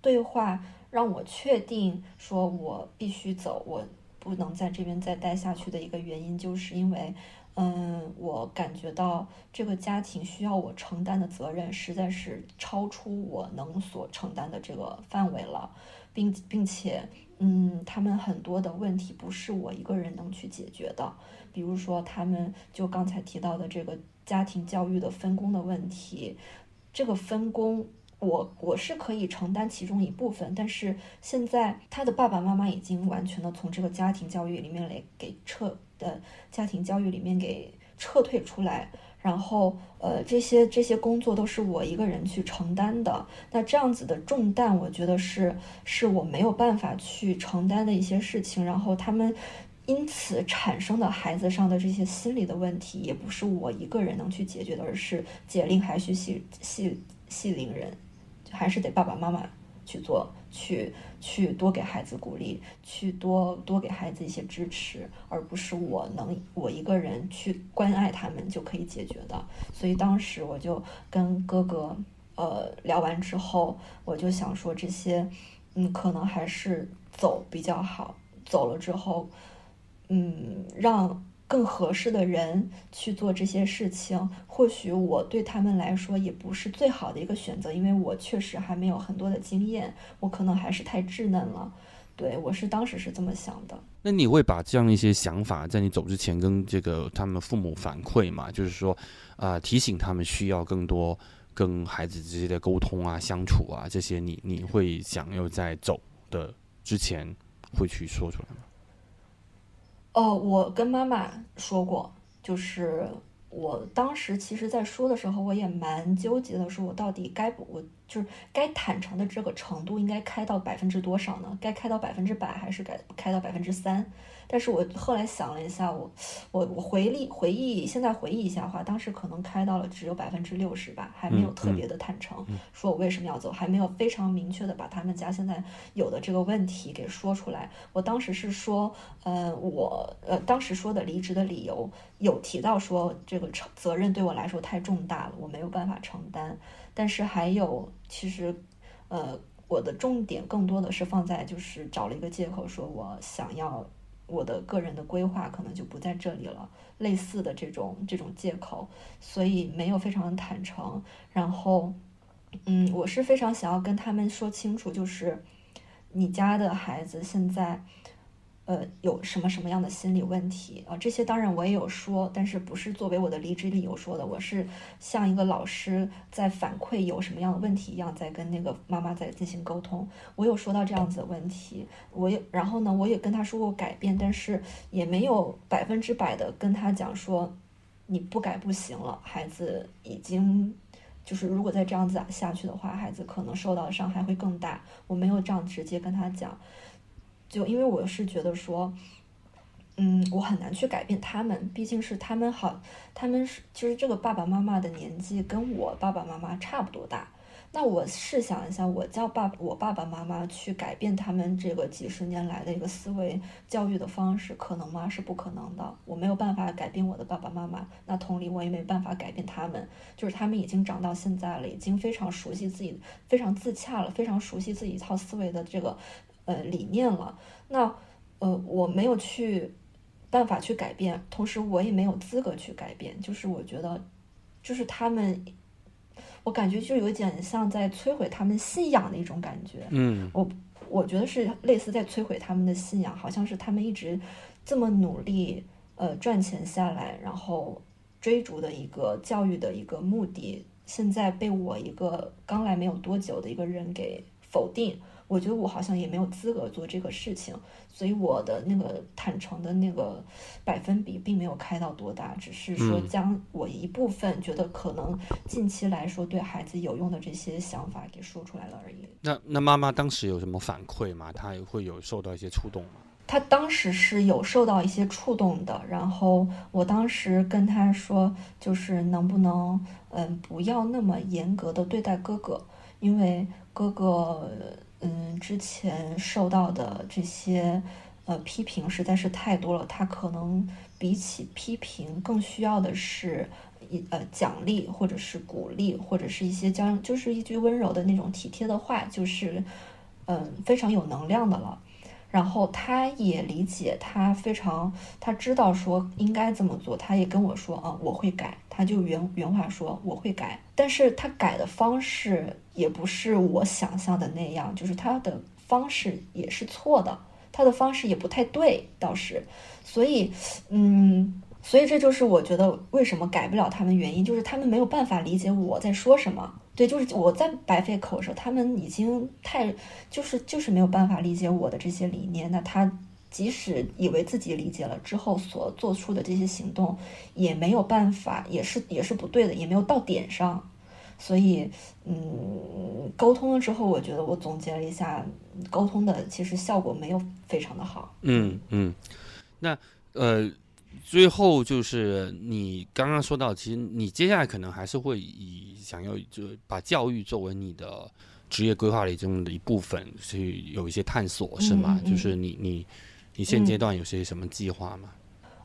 对话让我确定说，我必须走，我不能在这边再待下去的一个原因，就是因为，嗯，我感觉到这个家庭需要我承担的责任实在是超出我能所承担的这个范围了，并并且，嗯，他们很多的问题不是我一个人能去解决的，比如说他们就刚才提到的这个家庭教育的分工的问题，这个分工。我我是可以承担其中一部分，但是现在他的爸爸妈妈已经完全的从这个家庭教育里面来给撤的家庭教育里面给撤退出来，然后呃这些这些工作都是我一个人去承担的，那这样子的重担，我觉得是是我没有办法去承担的一些事情，然后他们因此产生的孩子上的这些心理的问题，也不是我一个人能去解决的，而是解铃还需系系系铃人。还是得爸爸妈妈去做，去去多给孩子鼓励，去多多给孩子一些支持，而不是我能我一个人去关爱他们就可以解决的。所以当时我就跟哥哥呃聊完之后，我就想说这些，嗯，可能还是走比较好。走了之后，嗯，让。更合适的人去做这些事情，或许我对他们来说也不是最好的一个选择，因为我确实还没有很多的经验，我可能还是太稚嫩了。对我是当时是这么想的。那你会把这样一些想法在你走之前跟这个他们父母反馈吗？就是说，啊，提醒他们需要更多跟孩子之间的沟通啊、相处啊这些，你你会想要在走的之前会去说出来吗？哦，我跟妈妈说过，就是我当时其实，在说的时候，我也蛮纠结的，说我到底该不，我就是该坦诚的这个程度，应该开到百分之多少呢？该开到百分之百，还是该开到百分之三？但是我后来想了一下，我我我回忆回忆，现在回忆一下的话，当时可能开到了只有百分之六十吧，还没有特别的坦诚，说我为什么要走，还没有非常明确的把他们家现在有的这个问题给说出来。我当时是说，呃，我呃当时说的离职的理由有提到说这个承责任对我来说太重大了，我没有办法承担。但是还有，其实，呃，我的重点更多的是放在就是找了一个借口，说我想要。我的个人的规划可能就不在这里了，类似的这种这种借口，所以没有非常的坦诚。然后，嗯，我是非常想要跟他们说清楚，就是你家的孩子现在。呃，有什么什么样的心理问题啊？这些当然我也有说，但是不是作为我的离职理由说的，我是像一个老师在反馈有什么样的问题一样，在跟那个妈妈在进行沟通。我有说到这样子的问题，我也然后呢，我也跟他说过改变，但是也没有百分之百的跟他讲说你不改不行了。孩子已经就是如果再这样子下去的话，孩子可能受到的伤害会更大。我没有这样直接跟他讲。就因为我是觉得说，嗯，我很难去改变他们，毕竟是他们好，他们是其实这个爸爸妈妈的年纪跟我爸爸妈妈差不多大。那我试想一下，我叫爸我爸爸妈妈去改变他们这个几十年来的一个思维教育的方式，可能吗？是不可能的。我没有办法改变我的爸爸妈妈，那同理，我也没办法改变他们。就是他们已经长到现在了，已经非常熟悉自己，非常自洽了，非常熟悉自己一套思维的这个。呃，理念了，那呃，我没有去办法去改变，同时我也没有资格去改变。就是我觉得，就是他们，我感觉就有点像在摧毁他们信仰的一种感觉。嗯，我我觉得是类似在摧毁他们的信仰，好像是他们一直这么努力，呃，赚钱下来，然后追逐的一个教育的一个目的，现在被我一个刚来没有多久的一个人给否定。我觉得我好像也没有资格做这个事情，所以我的那个坦诚的那个百分比并没有开到多大，只是说将我一部分觉得可能近期来说对孩子有用的这些想法给说出来了而已。那那妈妈当时有什么反馈吗？她会有受到一些触动吗？她当时是有受到一些触动的，然后我当时跟她说，就是能不能嗯不要那么严格的对待哥哥，因为哥哥。嗯，之前受到的这些呃批评实在是太多了，他可能比起批评更需要的是一呃奖励，或者是鼓励，或者是一些将就是一句温柔的那种体贴的话，就是嗯非常有能量的了。然后他也理解，他非常他知道说应该这么做，他也跟我说啊，我会改。他就原原话说我会改，但是他改的方式也不是我想象的那样，就是他的方式也是错的，他的方式也不太对，倒是，所以，嗯，所以这就是我觉得为什么改不了他们原因，就是他们没有办法理解我在说什么。对，就是我在白费口舌，他们已经太就是就是没有办法理解我的这些理念。那他即使以为自己理解了之后所做出的这些行动，也没有办法，也是也是不对的，也没有到点上。所以，嗯，沟通了之后，我觉得我总结了一下，沟通的其实效果没有非常的好。嗯嗯，那呃。最后就是你刚刚说到，其实你接下来可能还是会以想要就把教育作为你的职业规划里中的一部分，去有一些探索，是吗？就是你你你现阶段有些什么计划吗？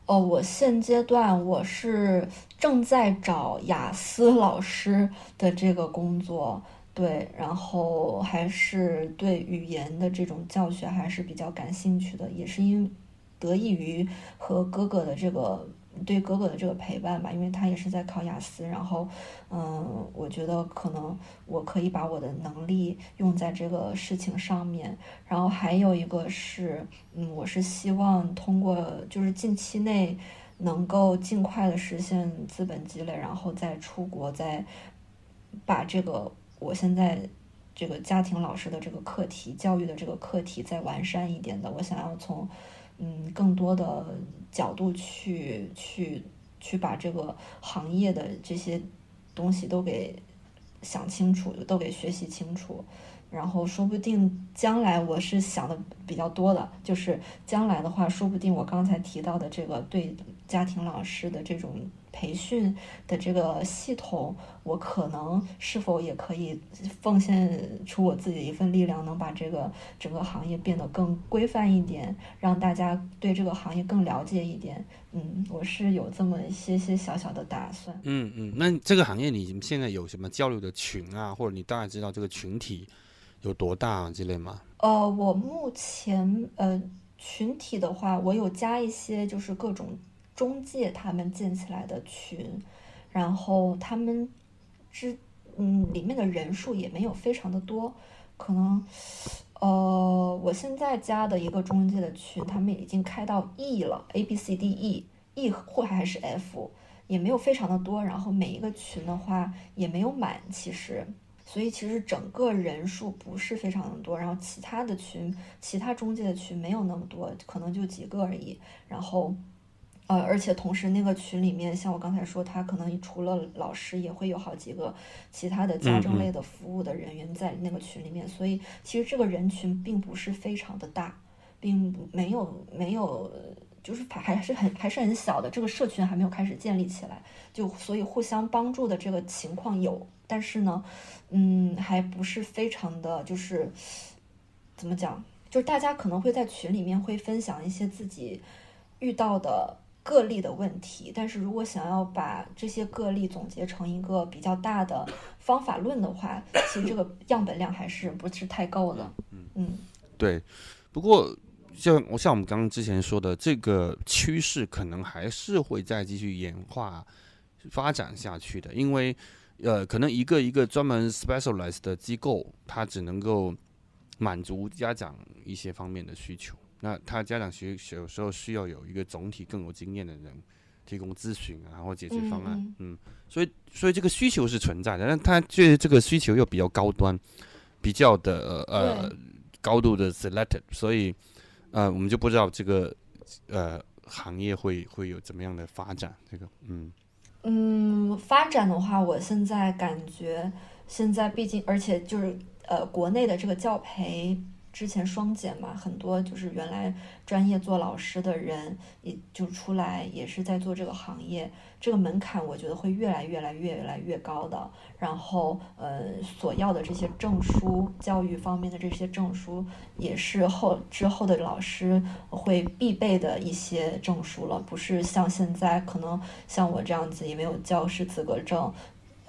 哦，我现阶段我是正在找雅思老师的这个工作，对，然后还是对语言的这种教学还是比较感兴趣的，也是因。得益于和哥哥的这个对哥哥的这个陪伴吧，因为他也是在考雅思，然后，嗯，我觉得可能我可以把我的能力用在这个事情上面。然后还有一个是，嗯，我是希望通过就是近期内能够尽快的实现资本积累，然后再出国，再把这个我现在这个家庭老师的这个课题、教育的这个课题再完善一点的。我想要从。嗯，更多的角度去去去把这个行业的这些东西都给想清楚，都给学习清楚。然后说不定将来我是想的比较多的，就是将来的话，说不定我刚才提到的这个对家庭老师的这种培训的这个系统，我可能是否也可以奉献出我自己的一份力量，能把这个整个行业变得更规范一点，让大家对这个行业更了解一点。嗯，我是有这么一些些小小的打算。嗯嗯，那这个行业你现在有什么交流的群啊，或者你大概知道这个群体？有多大之类吗？呃，我目前呃群体的话，我有加一些就是各种中介他们建起来的群，然后他们之嗯里面的人数也没有非常的多，可能呃我现在加的一个中介的群，他们已经开到 E 了，A B C D E，E 或还是 F，也没有非常的多，然后每一个群的话也没有满，其实。所以其实整个人数不是非常的多，然后其他的群、其他中介的群没有那么多，可能就几个而已。然后，呃，而且同时那个群里面，像我刚才说，他可能除了老师，也会有好几个其他的家政类的服务的人员在那个群里面。所以其实这个人群并不是非常的大，并没有没有，就是还还是很还是很小的。这个社群还没有开始建立起来，就所以互相帮助的这个情况有。但是呢，嗯，还不是非常的就是怎么讲，就是大家可能会在群里面会分享一些自己遇到的个例的问题，但是如果想要把这些个例总结成一个比较大的方法论的话，其实这个 样本量还是不是太够的。嗯嗯，对。不过像我像我们刚刚之前说的，这个趋势可能还是会再继续演化发展下去的，因为。呃，可能一个一个专门 specialized 的机构，它只能够满足家长一些方面的需求。那他家长需有时候需要有一个总体更有经验的人提供咨询啊，或解决方案。嗯，所以所以这个需求是存在的，但他觉得这个需求又比较高端，比较的呃高度的 selected，所以呃我们就不知道这个呃行业会会有怎么样的发展。这个嗯。嗯，发展的话，我现在感觉现在毕竟，而且就是呃，国内的这个教培。之前双减嘛，很多就是原来专业做老师的人，也就出来也是在做这个行业。这个门槛我觉得会越来越来越来越高的。然后，呃，所要的这些证书，教育方面的这些证书，也是后之后的老师会必备的一些证书了。不是像现在可能像我这样子也没有教师资格证。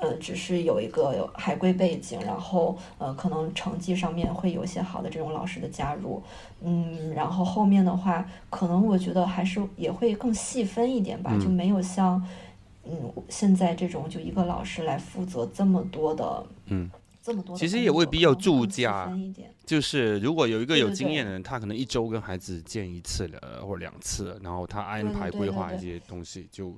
呃，只是有一个海归背景，然后呃，可能成绩上面会有一些好的这种老师的加入，嗯，然后后面的话，可能我觉得还是也会更细分一点吧，就没有像嗯现在这种就一个老师来负责这么多的，嗯，这么多，其实也未必要住家，就是如果有一个有经验的人，他可能一周跟孩子见一次的或两次，然后他安排规划一些东西就。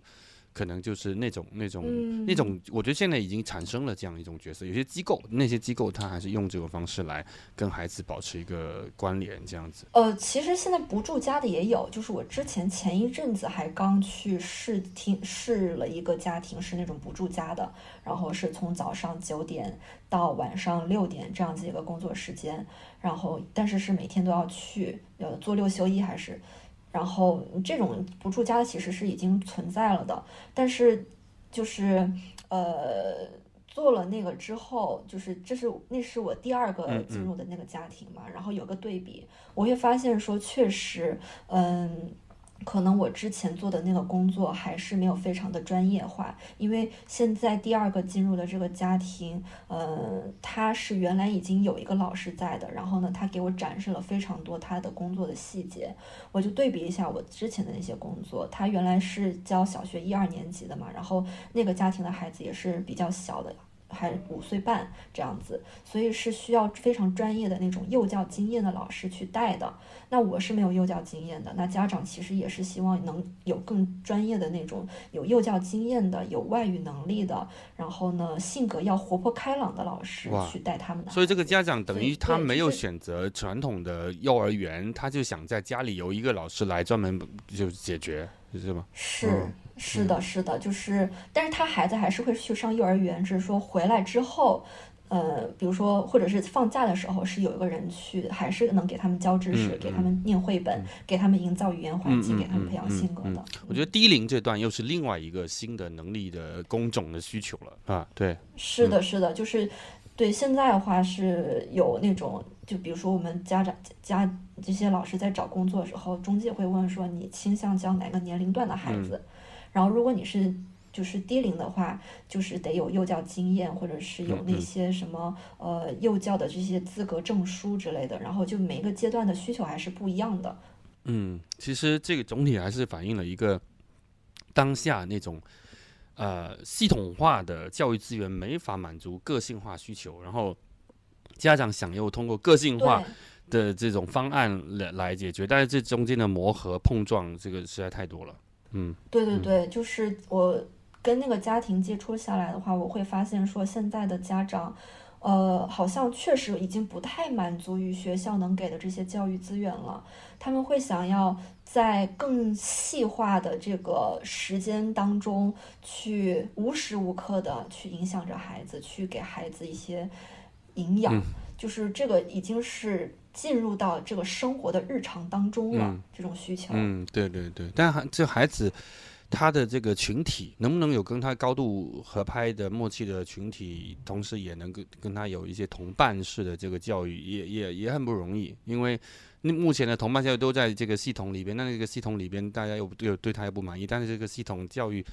可能就是那种那种那种，我觉得现在已经产生了这样一种角色。有些机构，那些机构他还是用这种方式来跟孩子保持一个关联，这样子。呃，其实现在不住家的也有，就是我之前前一阵子还刚去试听试了一个家庭，是那种不住家的，然后是从早上九点到晚上六点这样子一个工作时间，然后但是是每天都要去，呃，做六休一还是。然后这种不住家的其实是已经存在了的，但是就是呃做了那个之后，就是这是那是我第二个进入的那个家庭嘛，然后有个对比，我会发现说确实，嗯。可能我之前做的那个工作还是没有非常的专业化，因为现在第二个进入的这个家庭，呃，他是原来已经有一个老师在的，然后呢，他给我展示了非常多他的工作的细节，我就对比一下我之前的那些工作，他原来是教小学一二年级的嘛，然后那个家庭的孩子也是比较小的。还五岁半这样子，所以是需要非常专业的那种幼教经验的老师去带的。那我是没有幼教经验的，那家长其实也是希望能有更专业的那种有幼教经验的、有外语能力的，然后呢性格要活泼开朗的老师去带他们。所以这个家长等于他没有选择传统的幼儿园，他就想在家里由一个老师来专门就解决，是吗？是。是的，是的，就是，但是他孩子还是会去上幼儿园，只是说回来之后，呃，比如说或者是放假的时候，是有一个人去，还是能给他们教知识，给他们念绘本，给他们营造语言环境，给他们培养性格的。我觉得低龄这段又是另外一个新的能力的工种的需求了啊，对，是的，是的，就是对现在的话是有那种。就比如说，我们家长家这些老师在找工作的时候，中介会问说，你倾向教哪个年龄段的孩子？然后，如果你是就是低龄的话，就是得有幼教经验，或者是有那些什么呃幼教的这些资格证书之类的。然后，就每一个阶段的需求还是不一样的。嗯，其实这个总体还是反映了一个当下那种呃系统化的教育资源没法满足个性化需求，然后。家长想要通过个性化的这种方案来来解决，但是这中间的磨合碰撞，这个实在太多了。嗯，对对对，就是我跟那个家庭接触下来的话，我会发现说，现在的家长，呃，好像确实已经不太满足于学校能给的这些教育资源了。他们会想要在更细化的这个时间当中，去无时无刻的去影响着孩子，去给孩子一些。营养就是这个已经是进入到这个生活的日常当中了，这种需求。嗯，对对对，但孩这孩子他的这个群体能不能有跟他高度合拍的默契的群体，同时也能跟跟他有一些同伴式的这个教育，也也也很不容易。因为那目前的同伴教育都在这个系统里边，那那个系统里边大家又又对他又不满意，但是这个系统教育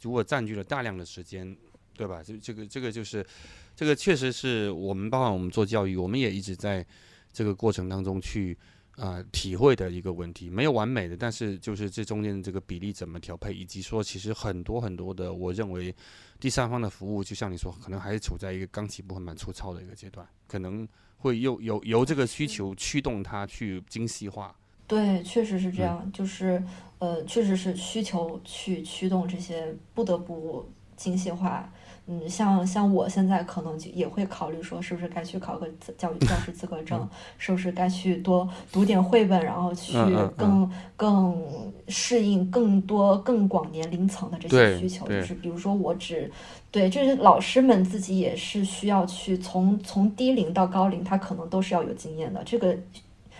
如果占据了大量的时间，对吧？这这个这个就是。这个确实是我们，包括我们做教育，我们也一直在这个过程当中去啊体会的一个问题，没有完美的，但是就是这中间的这个比例怎么调配，以及说其实很多很多的，我认为第三方的服务，就像你说，可能还是处在一个刚起步、很蛮粗糙的一个阶段，可能会又由由这个需求驱动它去精细化。对，确实是这样，就是呃，确实是需求去驱动这些不得不精细化。嗯，像像我现在可能就也会考虑说，是不是该去考个教育教师资格证，是不是该去多读点绘本，然后去更更适应更多更广年龄层的这些需求。就是比如说，我只对，就是老师们自己也是需要去从从低龄到高龄，他可能都是要有经验的。这个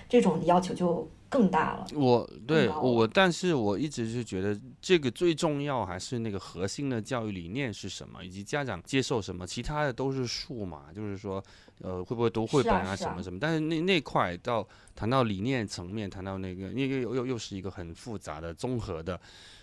这种要求就。更大了，我对我，但是我一直是觉得这个最重要还是那个核心的教育理念是什么，以及家长接受什么，其他的都是数嘛，就是说，呃，会不会读绘本啊什么什么，但是那那块到谈到理念层面，谈到那个，那个又又又是一个很复杂的综合的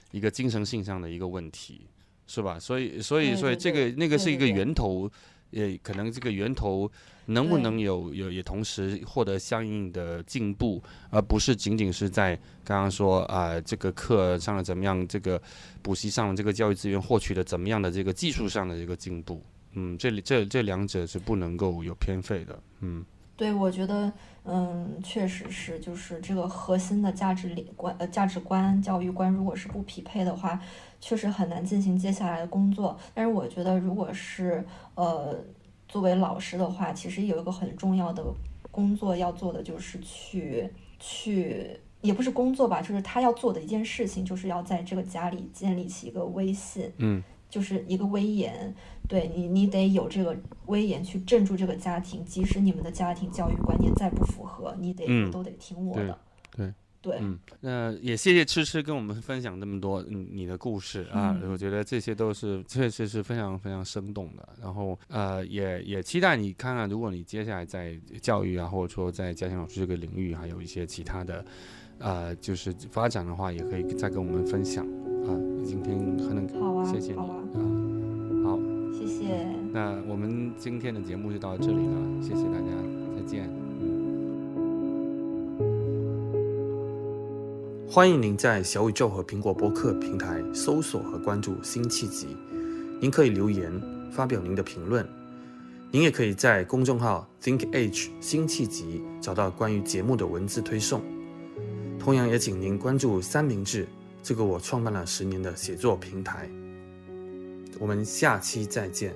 一个精神性上的一个问题，是吧？所以所以所以这个那个是一个源头，也可能这个源头能不能有有也同时获得相应的进步，而不是仅仅是在刚刚说啊这个课上了怎么样，这个补习上了这个教育资源获取的怎么样的这个技术上的这个进步。嗯，这里这这两者是不能够有偏废的。嗯，对，我觉得，嗯，确实是，就是这个核心的价值观、呃价值观、教育观，如果是不匹配的话，确实很难进行接下来的工作。但是我觉得，如果是呃作为老师的话，其实有一个很重要的工作要做的，就是去去，也不是工作吧，就是他要做的一件事情，就是要在这个家里建立起一个威信。嗯。就是一个威严，对你，你得有这个威严去镇住这个家庭，即使你们的家庭教育观念再不符合，你得都得听我的。对对，嗯，那也谢谢吃吃跟我们分享这么多嗯你的故事啊，我觉得这些都是确实是非常非常生动的。然后呃，也也期待你看看，如果你接下来在教育啊，或者说在家庭老师这个领域，还有一些其他的呃，就是发展的话，也可以再跟我们分享。啊，今天很能好啊，谢谢你啊，好，谢谢。那我们今天的节目就到这里了，谢谢大家，再见。欢迎您在小宇宙和苹果播客平台搜索和关注辛弃疾，您可以留言发表您的评论，您也可以在公众号 Think Age 新契集找到关于节目的文字推送，同样也请您关注三明治。这个我创办了十年的写作平台，我们下期再见。